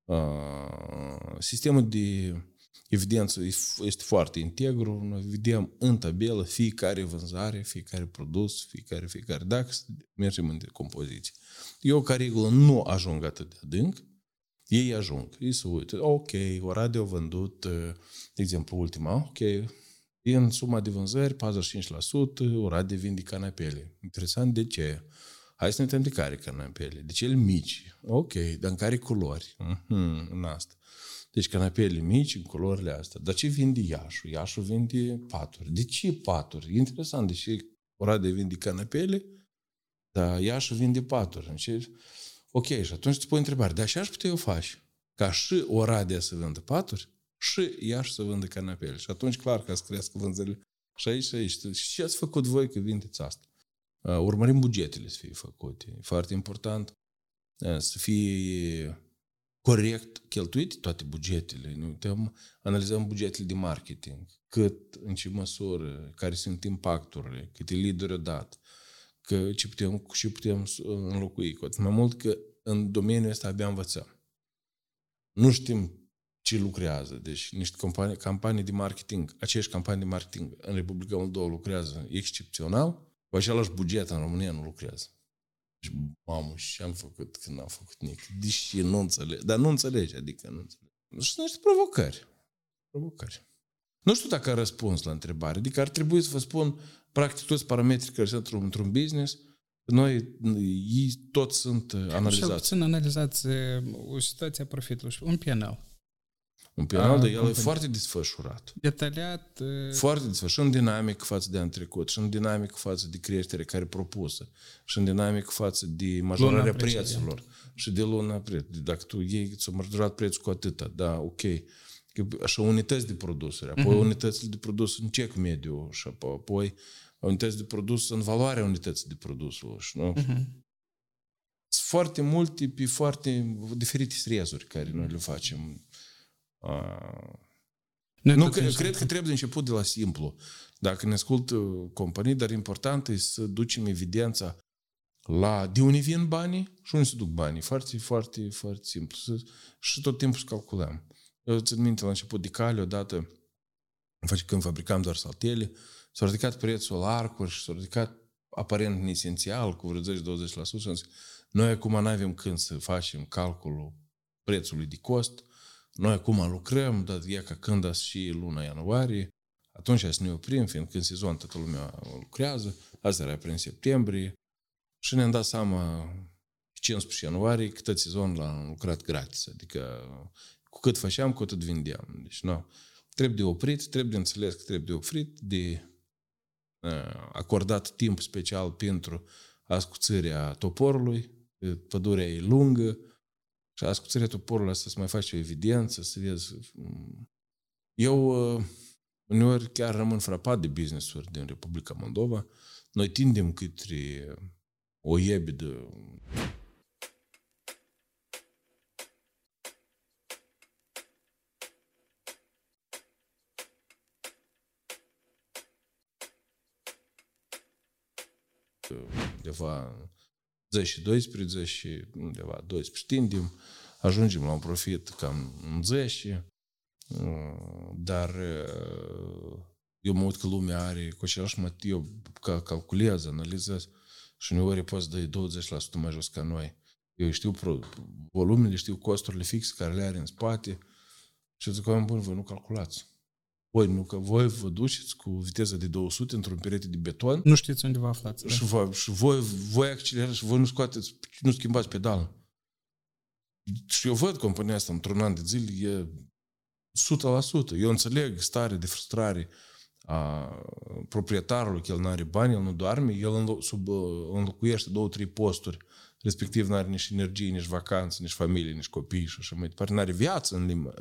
uh, sistemul de evidență este foarte integru, noi vedem în tabelă fiecare vânzare, fiecare produs, fiecare, fiecare. Dacă mergem în decompoziție. Eu, ca regulă, nu ajung atât de adânc, ei ajung, ei se uită, ok, Oradea a vândut, de exemplu, ultima, ok, în suma de vânzări, 45%, Oradea vinde canapele. Interesant, de ce? Hai să ne uităm de care canapele. De cele mici. Ok, dar în care culori? Mm-hmm, în asta. Deci canapele mici în culorile astea. Dar ce vinde Iașul? Iașul vinde paturi. De ce paturi? Interesant, deși Oradea vinde canapele, dar Iașul vinde paturi. Deci, ok, și atunci îți pui întrebare, de așa aș putea eu face? Ca și Oradea să vândă paturi și Iași să vândă canapele. Și atunci, clar, că să crească vânzările și aici și aici. Și ce ați făcut voi că vindeți asta? Urmărim bugetele să fie făcute. E foarte important să fie corect cheltuite toate bugetele. Ne uităm, analizăm bugetele de marketing, cât, în ce măsură, care sunt impacturile, câte lideri dat, că ce putem, ce putem înlocui. Cu atât mai mult că în domeniul ăsta abia învățăm. Nu știm ce lucrează. Deci niște campanii, campanii de marketing, aceeași campanii de marketing în Republica Moldova lucrează excepțional, cu același buget în România nu lucrează. Și, mamă, și am făcut când am făcut nic? Deși nu înțeleg. Dar nu înțelegi, adică nu înțeleg. Și niște provocări. Provocări. Nu știu dacă a răspuns la întrebare. Adică ar trebui să vă spun practic toți parametrii care sunt într-un business, noi, ei toți sunt analizați. Și puțin analizați o situație a profitului, un PNL. Un penal de el e foarte desfășurat. Detaliat. Foarte desfășurat. Și în dinamic față de an trecut, și în dinamic față de creștere care propusă, și în dinamic față de majorarea prețurilor. Și de luna preț. Dacă tu iei, ți-a majorat prețul cu atâta, da, ok. Așa unități de produsuri, apoi uh-huh. unitățile de produs în cec mediu, și apoi unități de produs în valoarea unității de produsul. Nu? Uh-huh. Sunt foarte multe pe foarte diferite strezuri care noi le facem noi nu, cred, cred că trebuie început de la simplu. Dacă ne ascult companii, dar important e să ducem evidența la de unde vin banii și unde se duc banii. Foarte, foarte, foarte simplu. Și tot timpul să calculăm. Eu țin minte la început de cale, odată, când fabricam doar saltele, s-a ridicat prețul la arcuri și s-a ridicat aparent neesențial, cu vreo 10-20%. Și am zis, noi acum nu avem când să facem calculul prețului de cost, noi acum lucrăm, dar e ca când ați și luna ianuarie, atunci să ne oprim, fiindcă în sezon toată lumea lucrează, asta era prin septembrie, și ne-am dat seama 15 ianuarie că tot sezon l-am lucrat gratis, adică cu cât făceam, cu atât vindeam. Deci, nu, trebuie de oprit, trebuie de înțeles că trebuie de oprit, de uh, acordat timp special pentru ascuțirea toporului, pădurea e lungă, și ascultările toporului ăsta să mai faci o evidență, să vezi... Eu uneori chiar rămân frapat de business-uri din Republica Moldova. Noi tindem către o iebidă undeva 10 12, undeva 12 tindem, ajungem la un profit cam în 10, dar eu mă uit că lumea are cu același motiv, că calculează, analizează și uneori poți să dai 20% mai jos ca noi. Eu știu volumele, știu costurile fixe care le are în spate și zic, oameni buni, voi nu calculați. Voi nu, că voi vă duceți cu viteză de 200 într-un perete de beton. Nu știți unde vă aflați. Și, voi, și voi, voi accelerați și voi nu scoateți, nu schimbați pedalul. Și eu văd compania asta într-un an de zile, e 100%. Eu înțeleg stare de frustrare a proprietarului, că el nu are bani, el nu doarme, el sub, înlocuiește două, trei posturi, respectiv nu are nici energie, nici vacanță, nici familie, nici copii și așa mai departe, nu are viață în limba.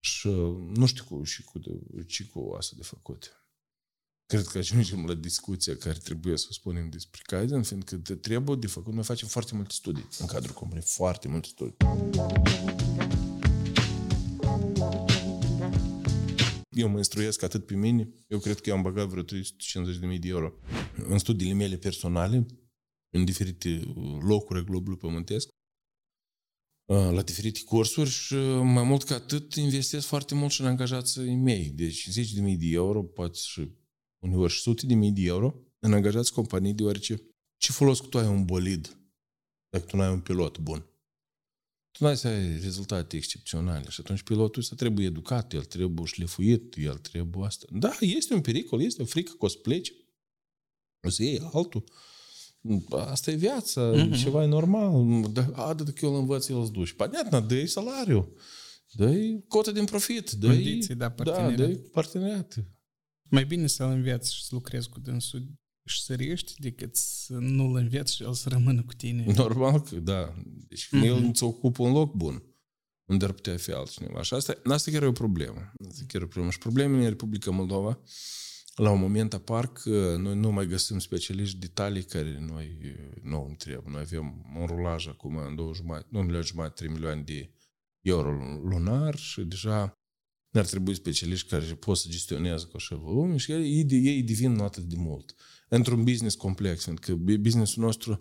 Și nu știu cu, și cu, ce cu asta de făcut. Cred că ajungem la discuția care trebuie să o spunem despre Kaizen, fiindcă trebuie de făcut. Noi facem foarte multe studii în cadrul companiei, foarte multe studii. Eu mă instruiesc atât pe mine, eu cred că eu am băgat vreo 350.000 de euro în studiile mele personale, în diferite locuri globului pământesc, la diferite cursuri și mai mult ca atât investesc foarte mult și în angajații mei. Deci 10 de mii de euro, poate și uneori și sute de mii de euro în angajați companii, deoarece ce folos că tu ai un bolid dacă tu nu ai un pilot bun? Tu nu ai să ai rezultate excepționale și atunci pilotul ăsta trebuie educat, el trebuie șlefuit, el trebuie asta. Da, este un pericol, este o frică că o să plece, o să iei altul. Asta e viața, mm-hmm. ceva e normal. Da, a, dacă eu îl învăț, el îți duci. Понятно, dă salariu, dă cotă din profit, dă Condiții, da, parteneriat. Da, dă parteneriat. Mai bine să-l înveți și să lucrezi cu dânsul și să riști decât să nu-l înveți și el să rămână cu tine. Normal că da. Deci mm-hmm. el îți ocupă un loc bun unde ar putea fi altcineva. Și asta, asta chiar e o problemă. Asta chiar e o problemă. Și problemele în Republica Moldova la un moment apar că noi nu mai găsim specialiști detalii care noi nu îmi trebuie. Noi avem un rulaj acum în două jumătate, nu milioane jumătate, 3 milioane de euro lunar și deja ar trebui specialiști care pot să gestioneze cu așa volume și ei, ei devin nu atât de mult. Într-un business complex, pentru că businessul nostru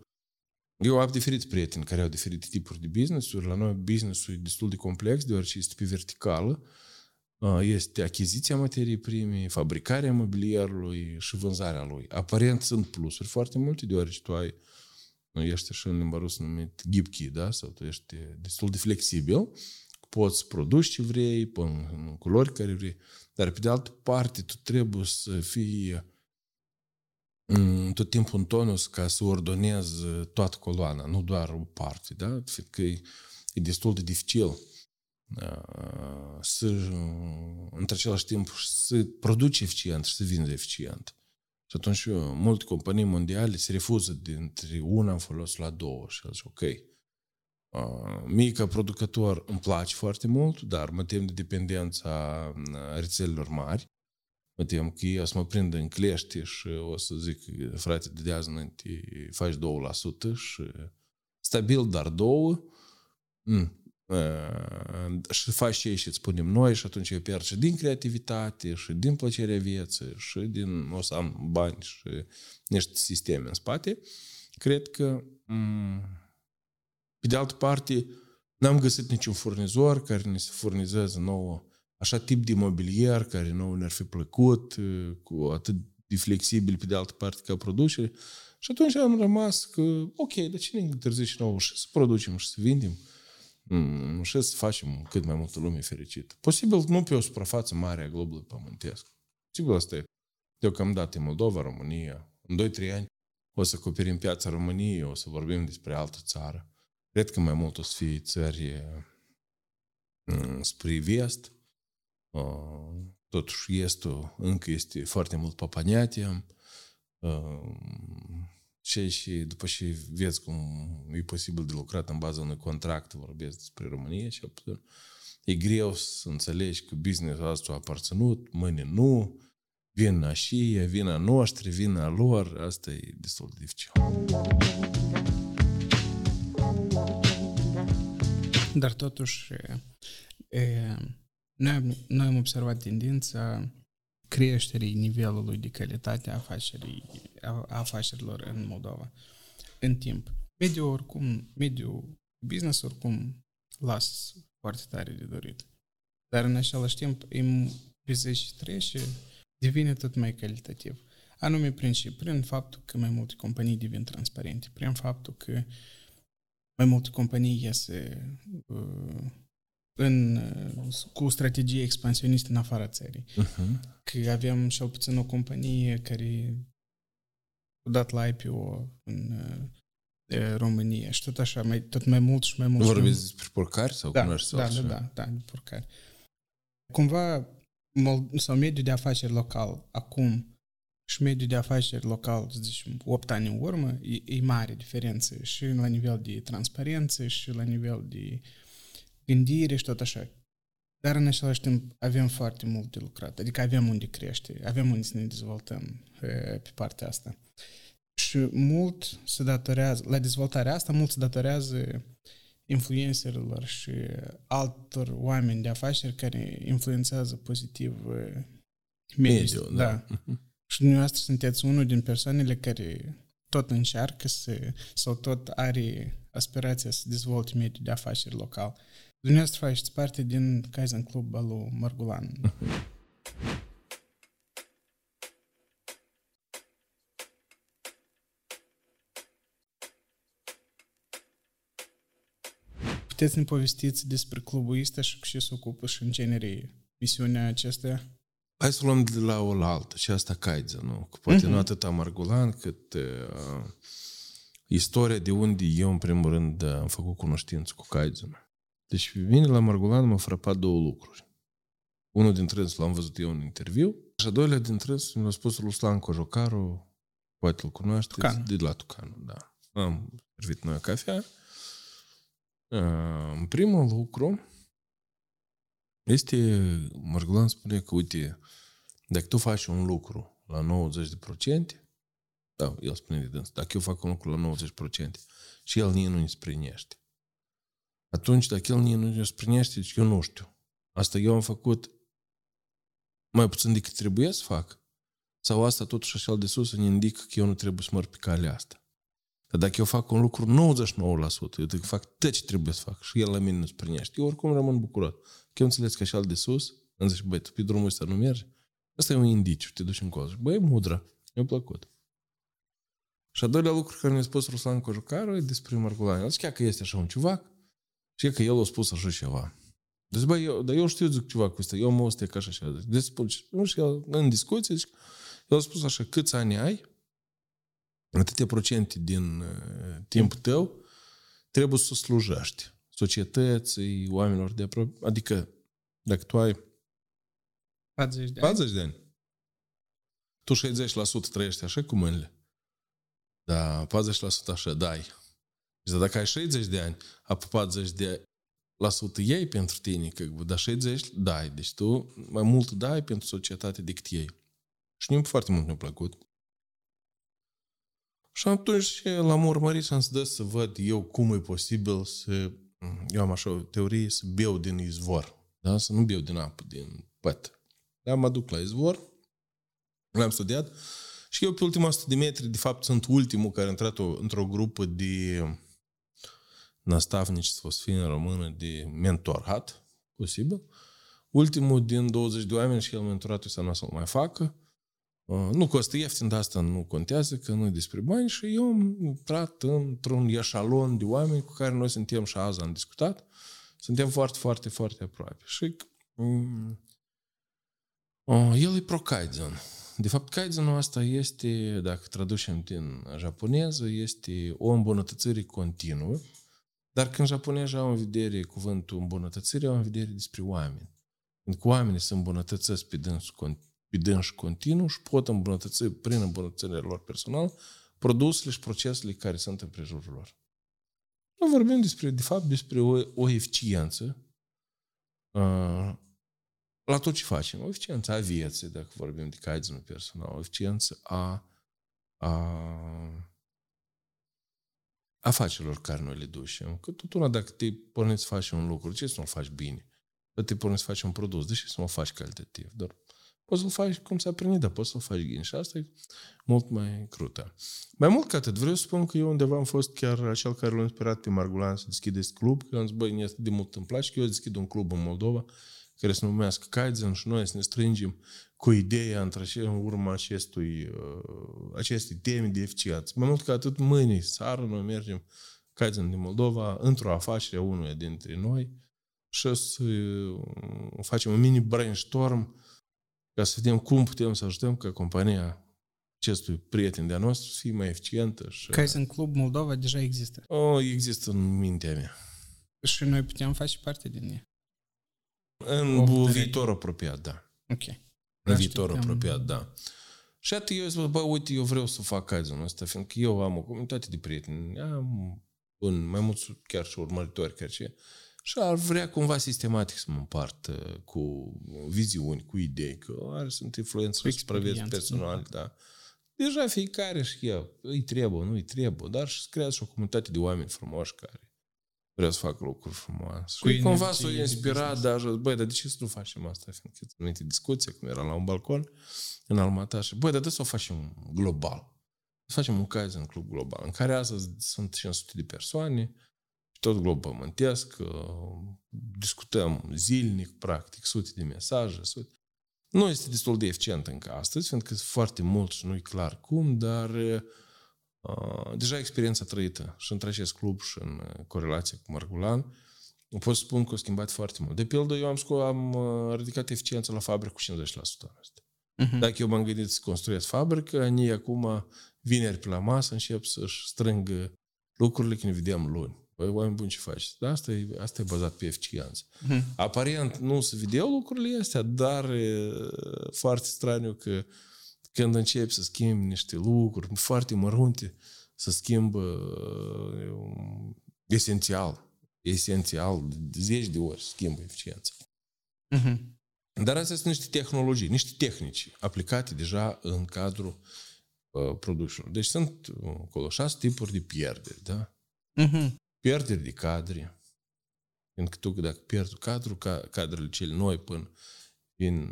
eu am diferiți prieteni care au diferite tipuri de business-uri. La noi businessul e destul de complex, deoarece este pe verticală este achiziția materiei prime, fabricarea mobilierului și vânzarea lui. Aparent sunt plusuri foarte multe, deoarece tu ai, nu ești așa în limba rusă numit gibki, da? Sau tu ești destul de flexibil, poți produci ce vrei, în culori care vrei, dar pe de altă parte tu trebuie să fii tot timpul în tonus ca să ordonezi toată coloana, nu doar o parte, da? Fiindcă e, e destul de dificil să, între același timp, să produce eficient și să vinde eficient. Și atunci multe companii mondiale se refuză dintre una în folos la două și zic, ok, mie ca producător îmi place foarte mult, dar mă tem de dependența rețelelor mari, mă tem că ei o să mă prind în clește și o să zic, frate, de azi înainte faci 2% și stabil, dar două, mm, și faci ce și îți spunem noi și atunci eu pierd și din creativitate și din plăcerea vieții și din o să am bani și niște sisteme în spate. Cred că pe de altă parte n-am găsit niciun furnizor care ne se furnizează nouă așa tip de mobilier care nouă ne-ar fi plăcut, cu atât de flexibil pe de altă parte ca producere. Și atunci am rămas că, ok, dar cine întârzi și nouă și să producem și să vindem mm, și să facem cât mai multă lume fericită. Posibil nu pe o suprafață mare a globului pământesc. Sigur, asta e deocamdată în Moldova, România. În 2-3 ani o să acoperim piața României, o să vorbim despre altă țară. Cred că mai mult o să fie țări mm, spre vest. Totuși, estul încă este foarte mult papaniatia și, și după ce vezi cum e posibil de lucrat în baza unui contract, vorbesc despre România și e greu să înțelegi că business-ul ăsta a aparținut, mâine nu, vina și e vina noastră, vina lor, asta e destul de dificil. Dar totuși, e, noi, am, noi am observat tendința creșterii nivelului de calitate a, afacerii, a afacerilor în Moldova în timp. Mediul oricum, mediul business oricum las foarte tare de dorit. Dar în același timp, pe zi și trece, devine tot mai calitativ. Anume prin și prin faptul că mai multe companii devin transparente, prin faptul că mai multe companii iese uh, în, cu strategie expansionistă în afara țării. Uh-huh. Că avem cel puțin o companie care a dat la IPO în uh, România și tot așa, mai, tot mai mult și mai mult. Vorbiți despre porcari sau da, cunoști? Da, da, da, da, de porcari. Cumva, sau mediul de afaceri local acum și mediul de afaceri local, să zicem, 8 ani în urmă, e, e mare diferență și la nivel de transparență și la nivel de gândire și tot așa. Dar în același timp avem foarte mult de lucrat, adică avem unde crește, avem unde să ne dezvoltăm pe partea asta. Și mult se datorează, la dezvoltarea asta, mult se datorează influencerilor și altor oameni de afaceri care influențează pozitiv mediul. Da. da. Și dumneavoastră sunteți unul din persoanele care tot încearcă să, sau tot are aspirația să dezvolte mediul de afaceri local. Dumneavoastră faceți parte din Kaizen Club al lui Margulan. Puteți să ne povestiți despre clubul ăsta și cu ce se ocupă și în genere misiunea acestea? Hai să luăm de la o la altă și asta Kaizen, nu? Că poate uh-huh. nu atât Margulan cât uh, istoria de unde eu, în primul rând, am făcut cunoștință cu Kaizen. Deci vine la Margulan m-a frapat două lucruri. Unul dintre ele l-am văzut eu în interviu și a doilea dintre ele mi-a spus Ruslan Cojocaru, poate îl cunoașteți, Tucan. de la Tucanu, da. Am servit noi cafea. În primul lucru este, Margulan spune că, uite, dacă tu faci un lucru la 90%, da, el spune de dâns, dacă eu fac un lucru la 90% și el nici nu îi sprinește, atunci dacă el nu ne sprinește, deci eu nu știu. Asta eu am făcut mai puțin decât trebuie să fac. Sau asta totuși așa de sus îmi indică că eu nu trebuie să măr pe calea asta. Dar dacă eu fac un lucru 99%, eu dacă fac tot ce trebuie să fac și el la mine nu sprinește, eu oricum rămân bucurat. Că eu înțeles că așa de sus, îmi zice, băi, tu pe drumul ăsta nu mergi? Asta e un indiciu, te duci în colț. Băi, mudră, mi-a plăcut. Și a doilea lucru care mi-a spus Ruslan Cojucaru e despre Marculani. El zicea că este așa un ciuvac și că el a spus așa ceva. Deci, bă, eu, dar eu știu zic ceva cu asta, eu mă ostec așa și așa. Deci, spun, nu știu, în discuție, zic, el a spus așa, câți ani ai, atâtea procente din uh, timpul tău, trebuie să slujești societății, oamenilor de aproape. Adică, dacă tu ai 40 de ani, 40 de ani tu 60% trăiești așa cu mâinile. Da, 40% așa dai. Deci dacă ai 60 de ani, a 40 de la sută ei pentru tine, că dar 60 dai. Deci tu mai mult dai pentru societate decât ei. Și nu foarte mult mi-a plăcut. Și atunci l-am urmărit și am să dă să văd eu cum e posibil să... Eu am așa o teorie, să beau din izvor. Da? Să nu beau din apă, din păt. Da? Mă duc la izvor, l-am studiat și eu pe ultima 100 de metri, de fapt, sunt ultimul care a intrat într-o grupă de nastavnici să fie în română de mentorat, posibil. Ultimul din 20 de oameni și el mentoratul ăsta nu o să-l mai facă. Uh, nu costă ieftin, dar asta nu contează, că nu e despre bani și eu am intrat într-un eșalon de oameni cu care noi suntem și azi am discutat. Suntem foarte, foarte, foarte aproape. Și um, uh, el e pro Kaizen. De fapt, Kaizenul asta este, dacă traducem din japoneză, este o îmbunătățire continuă dar când japonezii au în vedere cuvântul îmbunătățire, au în vedere despre oameni. Când cu oamenii se îmbunătățesc pe dâns, pe dâns continuu și pot îmbunătăți prin îmbunătățirea lor personal produsele și procesele care sunt în prejurul lor. Noi vorbim despre, de fapt, despre o, o eficiență uh, la tot ce facem. O eficiență a vieții, dacă vorbim de Kaizen personal, o eficiență a, a afacerilor care noi le ducem. Că tot una dacă te pornești să faci un lucru, ce să nu faci bine? Că te pornești să faci un produs, de ce să nu faci calitativ? Doar poți să-l faci cum s-a primit, dar poți să-l faci bine. Și asta e mult mai crută. Mai mult ca atât, vreau să spun că eu undeva am fost chiar acel care l-a inspirat pe Margulan să deschide club, că am zis, băi, este de mult îmi place, că eu deschid un club în Moldova, care se numească Kaizen și noi să ne strângem cu ideea între în urma acestui, uh, acestei teme de eficiență. Mai mult ca atât, mâine, seară, noi mergem Kaizen din Moldova într-o afacere a unuia dintre noi, și să uh, facem un mini brainstorm ca să vedem cum putem să ajutăm ca compania acestui prieten de-a nostru să fie mai eficientă. Și... Kaizen Club Moldova deja există. O, există în mintea mea. Și noi putem face parte din ea. În O, viitor apropiat, da. Ok. În Da, viitor știu că am- apropiat, da. Și atât eu zic, bă, uite, eu vreau să fac Kaizenul ăsta, fiindcă eu am o comunitate de prieteni, am un, mai mulți chiar și urmăritori, chiar și și ar vrea cumva sistematic să mă împart uh, cu viziuni, cu idei, că are, sunt influențe Cu și supraviețuiri experiență, personale, da. Deja fiecare și el, îi trebuie, nu îi trebuie, dar și să creează și o comunitate de oameni frumoși care vreau să fac lucruri frumoase. Cu și cumva energie s-o de inspirat, business. dar băi, dar de ce să nu facem asta? Fiindcă țin minte discuție, când eram la un balcon în Almata și, băi, dar de să o facem global. Să facem un caz în club global, în care astăzi sunt 500 de persoane, tot glob pământesc, uh, discutăm zilnic, practic, sute de mesaje, sute. Nu este destul de eficient încă astăzi, fiindcă sunt foarte mult și nu-i clar cum, dar uh, deja experiența trăită și între acest club și în uh, corelație cu Margulan, pot să spun că a schimbat foarte mult. De pildă, eu am, sco- am uh, ridicat eficiența la fabrică cu 50%. Asta. Mhm. Dacă eu m-am gândit să construiesc fabrică, ei acum, vineri pe la masă, încep să-și strângă lucrurile când ne vedem luni. Păi, oameni buni, ce faci? Da, asta e, asta e bazat pe eficiență. Mhm. Aparent nu se vedeau lucrurile astea, dar e, foarte straniu că când începi să schimbi niște lucruri foarte mărunte, să schimbă e, esențial, esențial, de zeci de ori schimbă eficiența. Mhm. Dar astea sunt niște tehnologii, niște tehnici aplicate deja în cadrul uh, produselor. Deci sunt uh, acolo șase tipuri de pierderi, da? Mhm. Pierderi de cadre. Pentru că tu, dacă pierzi cadrul, ca, cadrele cele noi până vin...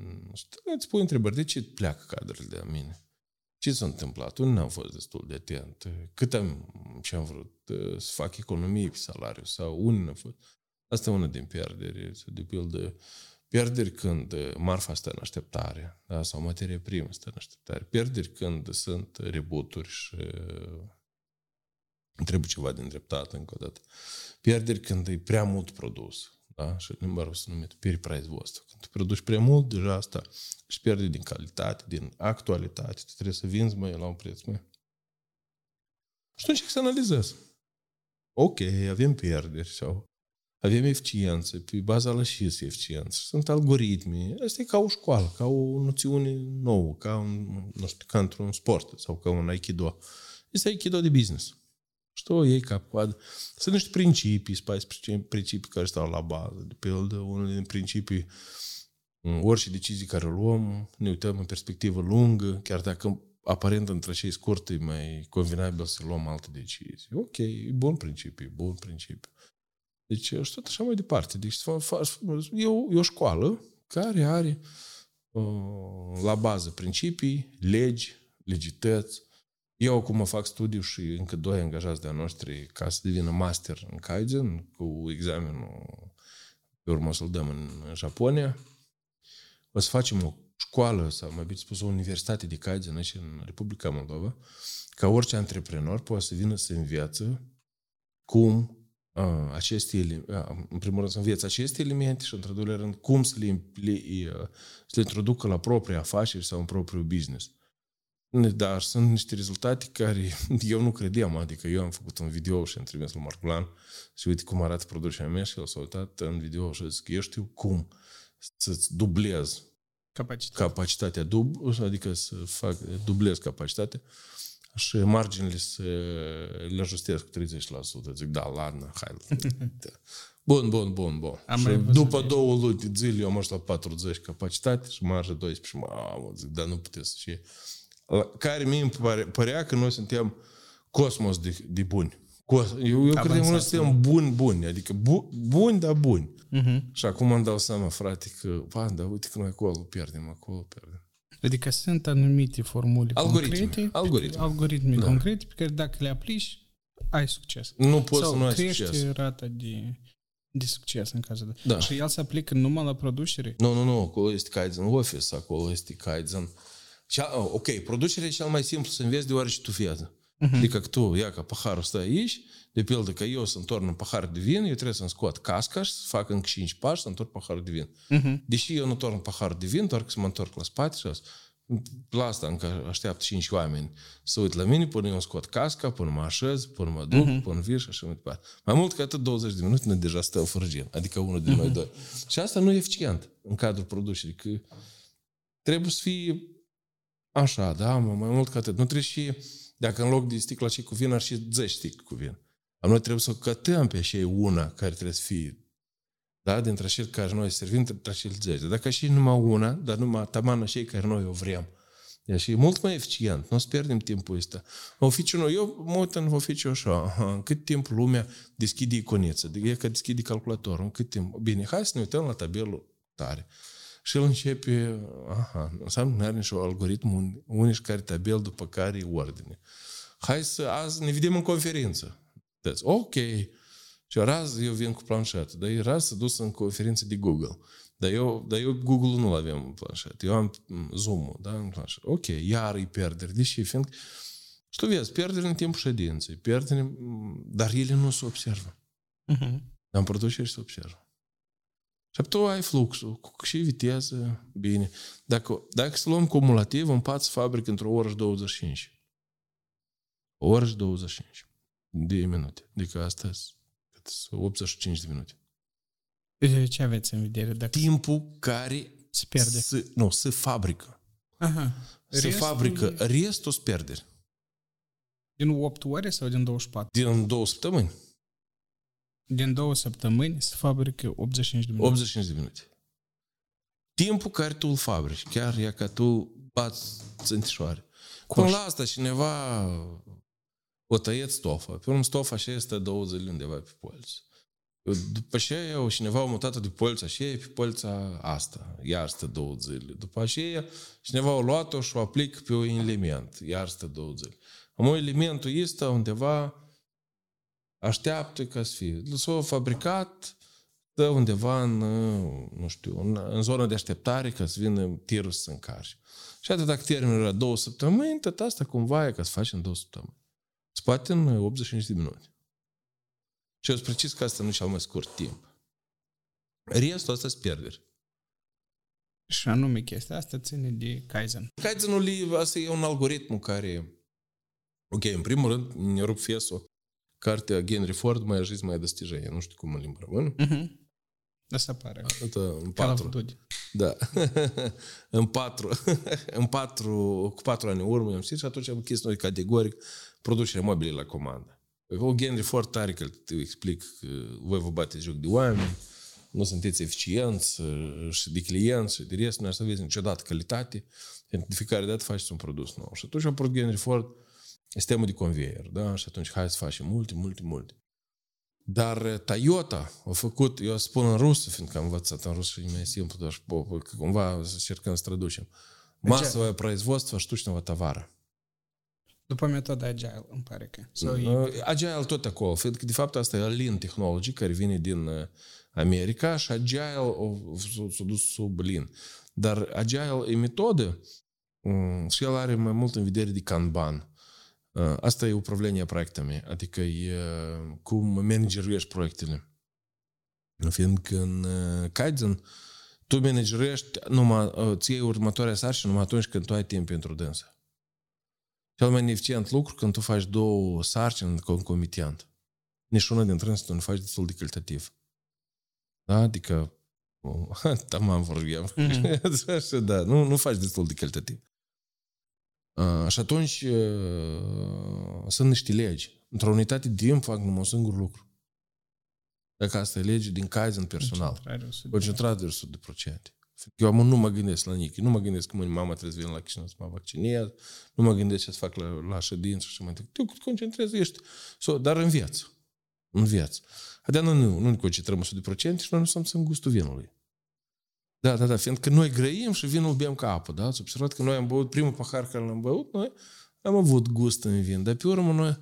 Îți pui întrebări, de ce pleacă cadrele de la mine? Ce s-a întâmplat? Unde n-am fost destul de atent? Cât am, ce am vrut uh, să fac economie pe salariu? Sau unde n-am fost? Asta e una din pierderi. De pildă, pierderi când uh, marfa stă în așteptare, da? sau materie primă stă în așteptare. Pierderi când sunt rebuturi și uh, trebuie ceva de îndreptat încă o dată. Pierderi când e prea mult produs. Da? Și în limba rusă se numește peer price vostru. Când tu produci prea mult, deja asta își pierde din calitate, din actualitate. Tu trebuie să vinzi mai la un preț mai. Și tu încerci să analizezi. Ok, avem pierderi sau avem eficiență, pe baza la și este eficiență. Sunt algoritmi. Asta e ca o școală, ca o noțiune nouă, ca, un, nu știu, ca într-un sport sau ca un aikido. Este aikido de business. Și tu o iei ca coadă. Sunt niște principii, spați principii care stau la bază. De pildă, unul din principii, orice decizii care o luăm, ne uităm în perspectivă lungă, chiar dacă aparent între cei scurte e mai convenabil să luăm alte decizii. Ok, e bun principiu, e bun principiu. Deci, și tot așa mai departe. Deci, fa- fa- e o, e o școală care are uh, la bază principii, legi, legități. Eu acum fac studiu și încă doi angajați de-a noștri ca să devină master în Kaizen cu examenul pe urmă o să-l dăm în Japonia. O să facem o școală sau mai bine spus o universitate de Kaizen aici în Republica Moldova ca orice antreprenor poate să vină să învețe cum a, aceste elemente, în primul rând să înveți aceste elemente și, într-al doilea rând, cum să le, impli, să le introducă la propria afaceri sau în propriul business. Dar sunt niște rezultate care eu nu credeam, adică eu am făcut un video și am trimis lui Marculan și uite cum arată producția mea și el s-a uitat în video și a zis că eu știu cum să-ți dublez Capacitate. capacitatea, dub, adică să fac, dublez capacitatea și marginile să le ajustez cu 30%. Zic, da, ladna, hai. Da. Bun, bun, bun, bun. Am și mai văzut după aici. două luni de zile eu am ajuns la 40 capacitate și marja 12. Mamă, zic, dar nu puteți să fie. La care mie îmi pare, părea că noi suntem cosmos de, de buni. Cos, eu eu credeam că noi Avansați, suntem buni, buni. Adică bu, buni, dar buni. Mhm. Și acum îmi dau seama, frate, că, pa, da, uite că noi acolo pierdem, acolo pierdem. Adică sunt anumite formule Algoritmi, concrete, algoritmi. algoritmi Da. concrete pe care dacă le aplici, ai succes. Nu poți Sau să nu ai crește succes. rata de, de succes în cazul de... Da. Și el se aplică numai la producere? Nu, nu, nu, acolo este Kaizen Office, acolo este Kaizen... Și, a- ok, producerea e cel mai simplu să înveți deoarece tu fiază. Uh-huh. Adică că tu, ia că paharul stă aici, de pildă că eu să întorn un pahar de vin, eu trebuie să-mi scot casca și să fac încă 5 pași să întorc paharul de vin. Uh-huh. Deși eu nu întorn paharul de vin, doar că să mă întorc la spate și asta. La asta încă așteaptă 5 oameni să uit la mine până eu scot casca, până mă așez, până mă duc, uh-huh. până vin și așa mai departe. Mai mult că atât 20 de minute, ne deja stă fărgin, adică unul din uh-huh. noi doi. Și asta nu e eficient în cadrul producerii, că trebuie să fie așa, da, mai mult ca atât. Nu trebuie și dacă în loc de sticla și cu vin ar și 10 sticle cu vin. Noi trebuie să o cătăm pe și una care trebuie să fie da? dintre acei care noi servim, dintre acei 10. Dacă și numai una, dar numai tamană cei care noi o vrem. E și e mult mai eficient. Nu o să pierdem timpul ăsta. Oficiul, eu mă uit în oficiu așa, în cât timp lumea deschide iconiță, e că deschide calculatorul, în cât timp. Bine, hai să ne uităm la tabelul tare. Și el începe, aha, înseamnă că nu are niciun algoritm unic care tabel după care e ordine. Hai să azi ne vedem în conferință. Deci, ok. Și raz eu vin cu planșet, dar e raz să dus în conferință de Google. Dar eu, dar eu Google nu avem în planșet. Eu am Zoom-ul, da, în planșet. Ok, iar e pierderi. Deși, fiindcă, și tu vezi, pierderi în timpul ședinței, pierderi, dar ele nu se observă. Uh-huh. Dar în producere se observă. Și tu ai fluxul, cu și viteză, bine. Dacă, dacă să luăm cumulativ, împați fabrică într-o oră și 25. O oră și 25 de minute. Adică astăzi 85 de minute. Ce aveți în vedere? Dacă Timpul care se pierde. Se, nu, se fabrică. Aha. Se restul... fabrică. Restul se pierde. Din 8 ore sau din 24? Din 2 săptămâni. Din două săptămâni se fabrică 85 de minute. 85 de minute. Timpul care tu îl fabrici, chiar e ca tu bați țântișoare. Până la asta cineva o tăiet stofa. Pe urmă stofa și este două zile undeva pe polț. După aceea, o cineva a mutat de polța și pe polța asta, iar stă două zile. După aceea, cineva a luat-o și o aplic pe un element, iar stă două zile. Am elementul este undeva așteaptă ca să fie. S-a fabricat, stă undeva în, nu știu, în, în zona de așteptare ca să vină tirul să se încarce. Și atât dacă termenul era două săptămâni, tot asta cumva e ca să faci în două săptămâni. Se poate în 85 de minute. Și eu precis că asta nu e cel mai scurt timp. Restul asta se pierderi. Și anume chestia asta ține de Kaizen. Kaizenul asta e un algoritm care, ok, în primul rând, ne rup fiesul cartea Henry Ford mai ajis mai достижение. Nu știu cum în limba română. Uh-huh. Asta pare. Asta în patru. Da. în patru. în patru, cu patru ani urmă am și atunci am închis noi categoric producerea mobile la comandă. O Henry Ford tare că te explic că voi vă bateți joc de oameni, nu sunteți eficienți și de clienți și de rest, nu să aveți niciodată calitate, de fiecare dată faceți un produs nou. Și atunci am apărut Henry Ford sistemul de conveier, da? Și atunci hai să facem multe, multe, multe. Dar Toyota a făcut, eu spun în rusă, fiindcă am învățat în rusă și e mai simplu, doar că cumva să încercăm să traducem. Массовое производство штучного товара. După metoda Agile, îmi pare că. Sau e... Agile tot acolo, fiindcă de fapt asta e Lean Technology care vine din America și Agile s-a dus sub Lean. Dar Agile e metodă și el are mai mult în vedere de Kanban. Asta e upravlenia proiectами, adică e cum manageruiești proiectele. Fiindcă în Kaizen tu manageruiești numai, ție următoarea sarcină numai atunci când tu ai timp pentru dânsă. Cel mai eficient lucru când tu faci două sarcini concomitent. Nici una dintre ele tu nu faci destul de calitativ. Da? Adică tamam vorbim. Mm-hmm. da, nu, nu faci destul de calitativ. Uh, și atunci uh, sunt niște legi. Într-o unitate de timp fac numai un singur lucru. Dacă asta e lege din Kaizen personal. Concentrare de 100%. Eu am, nu mă gândesc la nici. Nu mă gândesc că mâine mama trebuie să vină la Chișinău să mă vaccinez. Nu mă gândesc ce să fac la, la ședință și mai departe. Tu concentrezi, ești. So, dar în viață. În viață. Adică nu, nu, nu ne concentrăm 100% și noi nu suntem în gustul vinului. Da, da, da, fiindcă noi grăim și vinul bem ca apă, da? Ați observat că noi am băut primul pahar care l-am băut, noi am avut gust în vin, dar pe urmă noi,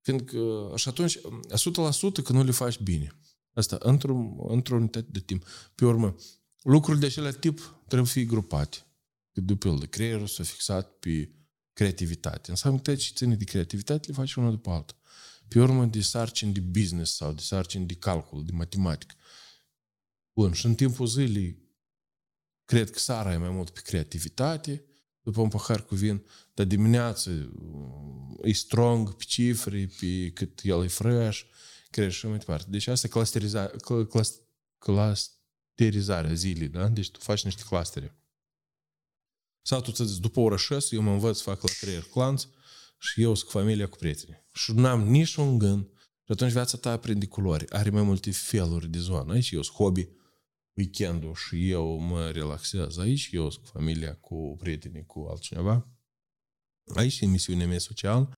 fiindcă, și atunci, 100% că nu le faci bine. Asta, într-o, într-o unitate de timp. Pe urmă, lucrurile de acela tip trebuie să fie grupate. Că, de pildă, creierul s-a fixat pe creativitate. Înseamnă că ce ține de creativitate le faci una după alta. Pe urmă de sarcini de business sau de sarcini de calcul, de matematică. Bun, și în timpul zilei cred că sara e mai mult pe creativitate, după un pahar cu vin, dar dimineața e strong pe cifre, pe cât el e fresh, crește și mai departe. Deci asta e clusterizarea, clusterizarea zilei, da? Deci tu faci niște clustere. Sau tu ți după ora 6, eu mă învăț să fac la creier clanț și eu sunt cu familia, cu prietenii. Și n-am nici un gând. Și atunci viața ta aprinde culori. Are mai multe feluri de zonă. Aici eu sunt hobby, weekendul și eu mă relaxez aici, eu sunt cu familia, cu prietenii, cu altcineva. Aici e misiunea mea socială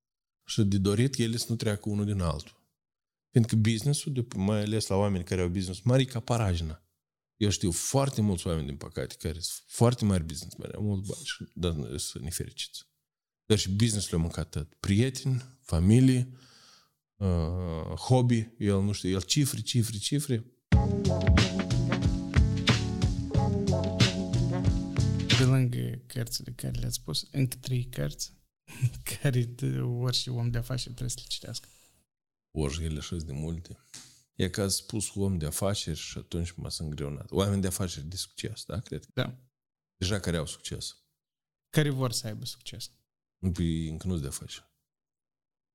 și de dorit ele să nu treacă unul din altul. Pentru că business-ul, mai ales la oameni care au business mari, e ca parajna. Eu știu foarte mulți oameni, din păcate, care sunt foarte mari businessmeni, au mulți bani, și, dar sunt nefericiți. Dar și business-ul a mâncat tot. Prieteni, familie, uh, hobby, el nu știu, el cifre, cifre, cifre. cărțile care le-ați spus, încă trei cărți care orice om de afaceri trebuie să le citească. Ori ele așa de multe. E că ați spus om de afaceri și atunci m-a îngreunat. Oameni de afaceri de succes, da? Cred. Da. Deja care au succes. Care vor să aibă succes. Păi încă nu de afaceri.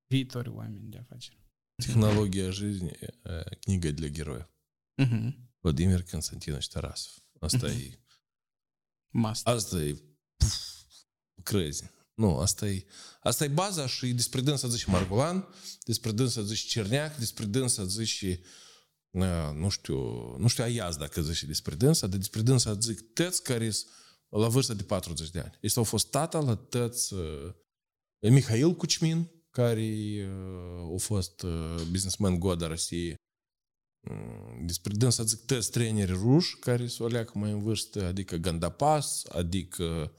Viitorii oameni de afaceri. Tehnologia жизни, книга для героев. Uh-huh. Vladimir Constantinovич Tarasov. Asta Mhm. e... Must. Asta e... Puf, crazy. Nu, asta e, asta e baza și despre dânsa zici Margolan, despre dânsa zici Cerneac, despre dânsa zici uh, nu știu, nu știu Aiaz dacă zici despre dânsa, dar despre dânsa zic tăți care sunt la vârstă de 40 de ani. Este au fost tata la tăți uh, Mihail Cucmin, care uh, a fost uh, businessman goda Rusiei Mm, Despre dânsa zic tăți treneri ruși care s-o leacă mai în vârstă, adică Gandapas, adică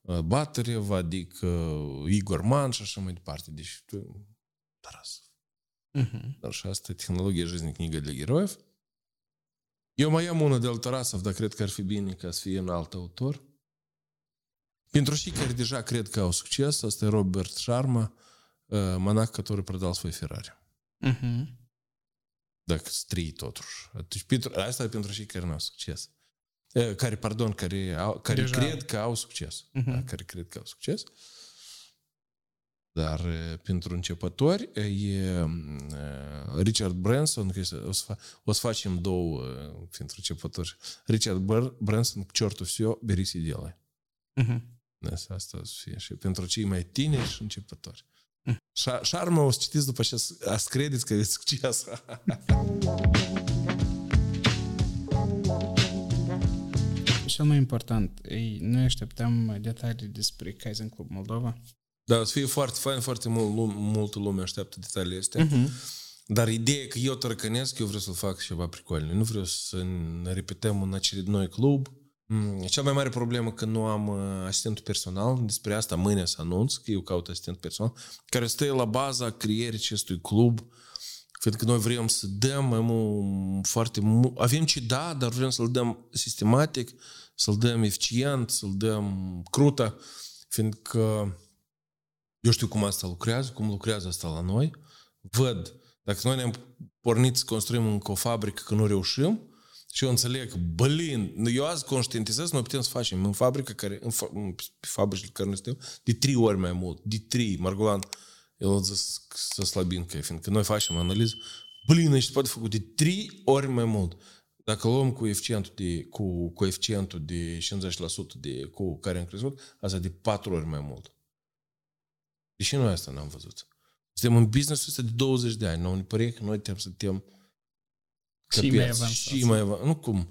uh, Baterev, adică uh, Igor Man și așa mai departe. Deci, tu, Taras. Uh-huh. Dar și asta e tehnologia жизни книга для героев. Eu mai am una de al Tarasov, dar cred că ar fi bine ca să fie un alt autor. Pentru cei care deja cred că au succes, asta e Robert Sharma, uh, monah который продал свой Ferrari. Uh-huh. Dacă strii totuși. Atunci, pentru, asta e pentru cei care nu au succes. Uh, Care, pardon, care, au, care Deja. cred că au succes. Mhm. Da, care cred că au succes. Dar uh, pentru începători e uh, Richard Branson, că este- o să, fa- o să facem două uh, pentru începători. Richard Br- Branson, к черту все, берись и делай. Uh-huh. Da, Asta o să fie și pentru cei mai tineri și începători. Mm. Șa- Șarma o să citiți după ce ați credeți că aveți succes. Cel mai important, ei, noi așteptăm detalii despre Kaizen Club Moldova. Da, o să fie foarte fain, foarte mult, lum- multă lume așteaptă detaliile astea. Uh-huh. Dar ideea că eu tărăcănesc, eu vreau să fac ceva pricolne. Nu vreau să ne repetăm în acel noi club. Mm, Cea mai mare problemă că nu am uh, asistentul personal, despre asta mâine să anunț, că eu caut asistent personal, care stă la baza creierii acestui club, pentru că noi vrem să dăm mai mult, foarte mult, avem ce da, dar vrem să-l dăm sistematic, să-l dăm eficient, să-l dăm crută, fiindcă eu știu cum asta lucrează, cum lucrează asta la noi, văd, dacă noi ne-am pornit să construim încă o fabrică că nu reușim, și eu înțeleg, blin, eu azi conștientizez, noi putem să facem în fabrică care, în fa- în- pe fabricile care noi suntem, de trei ori mai mult, de trei, Margolan, el a zis să slabin că fiindcă noi facem analiză, blin, ești poate făcut de trei ori mai mult. Dacă luăm coeficientul de, cu coeficientul de 50% de cu care am crescut, asta de patru ori mai mult. Deși noi asta n-am văzut. Suntem în business ăsta de 20 de ani. Nu ne pare că noi trebuie să suntem Și mai căpeți, avansați. Și mai avansați. Nu cum.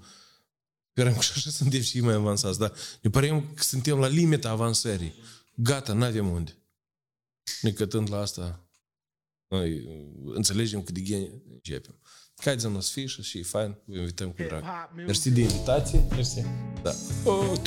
Sperăm că și așa suntem și mai avansați, dar ne părem că suntem la limita avansării. Gata, n-avem unde. Necătând la asta, noi înțelegem cât de geni începem. Haideți să fie și e fain, vă invităm cu drag. Mersi de invitație. Mersi. Da. Oh,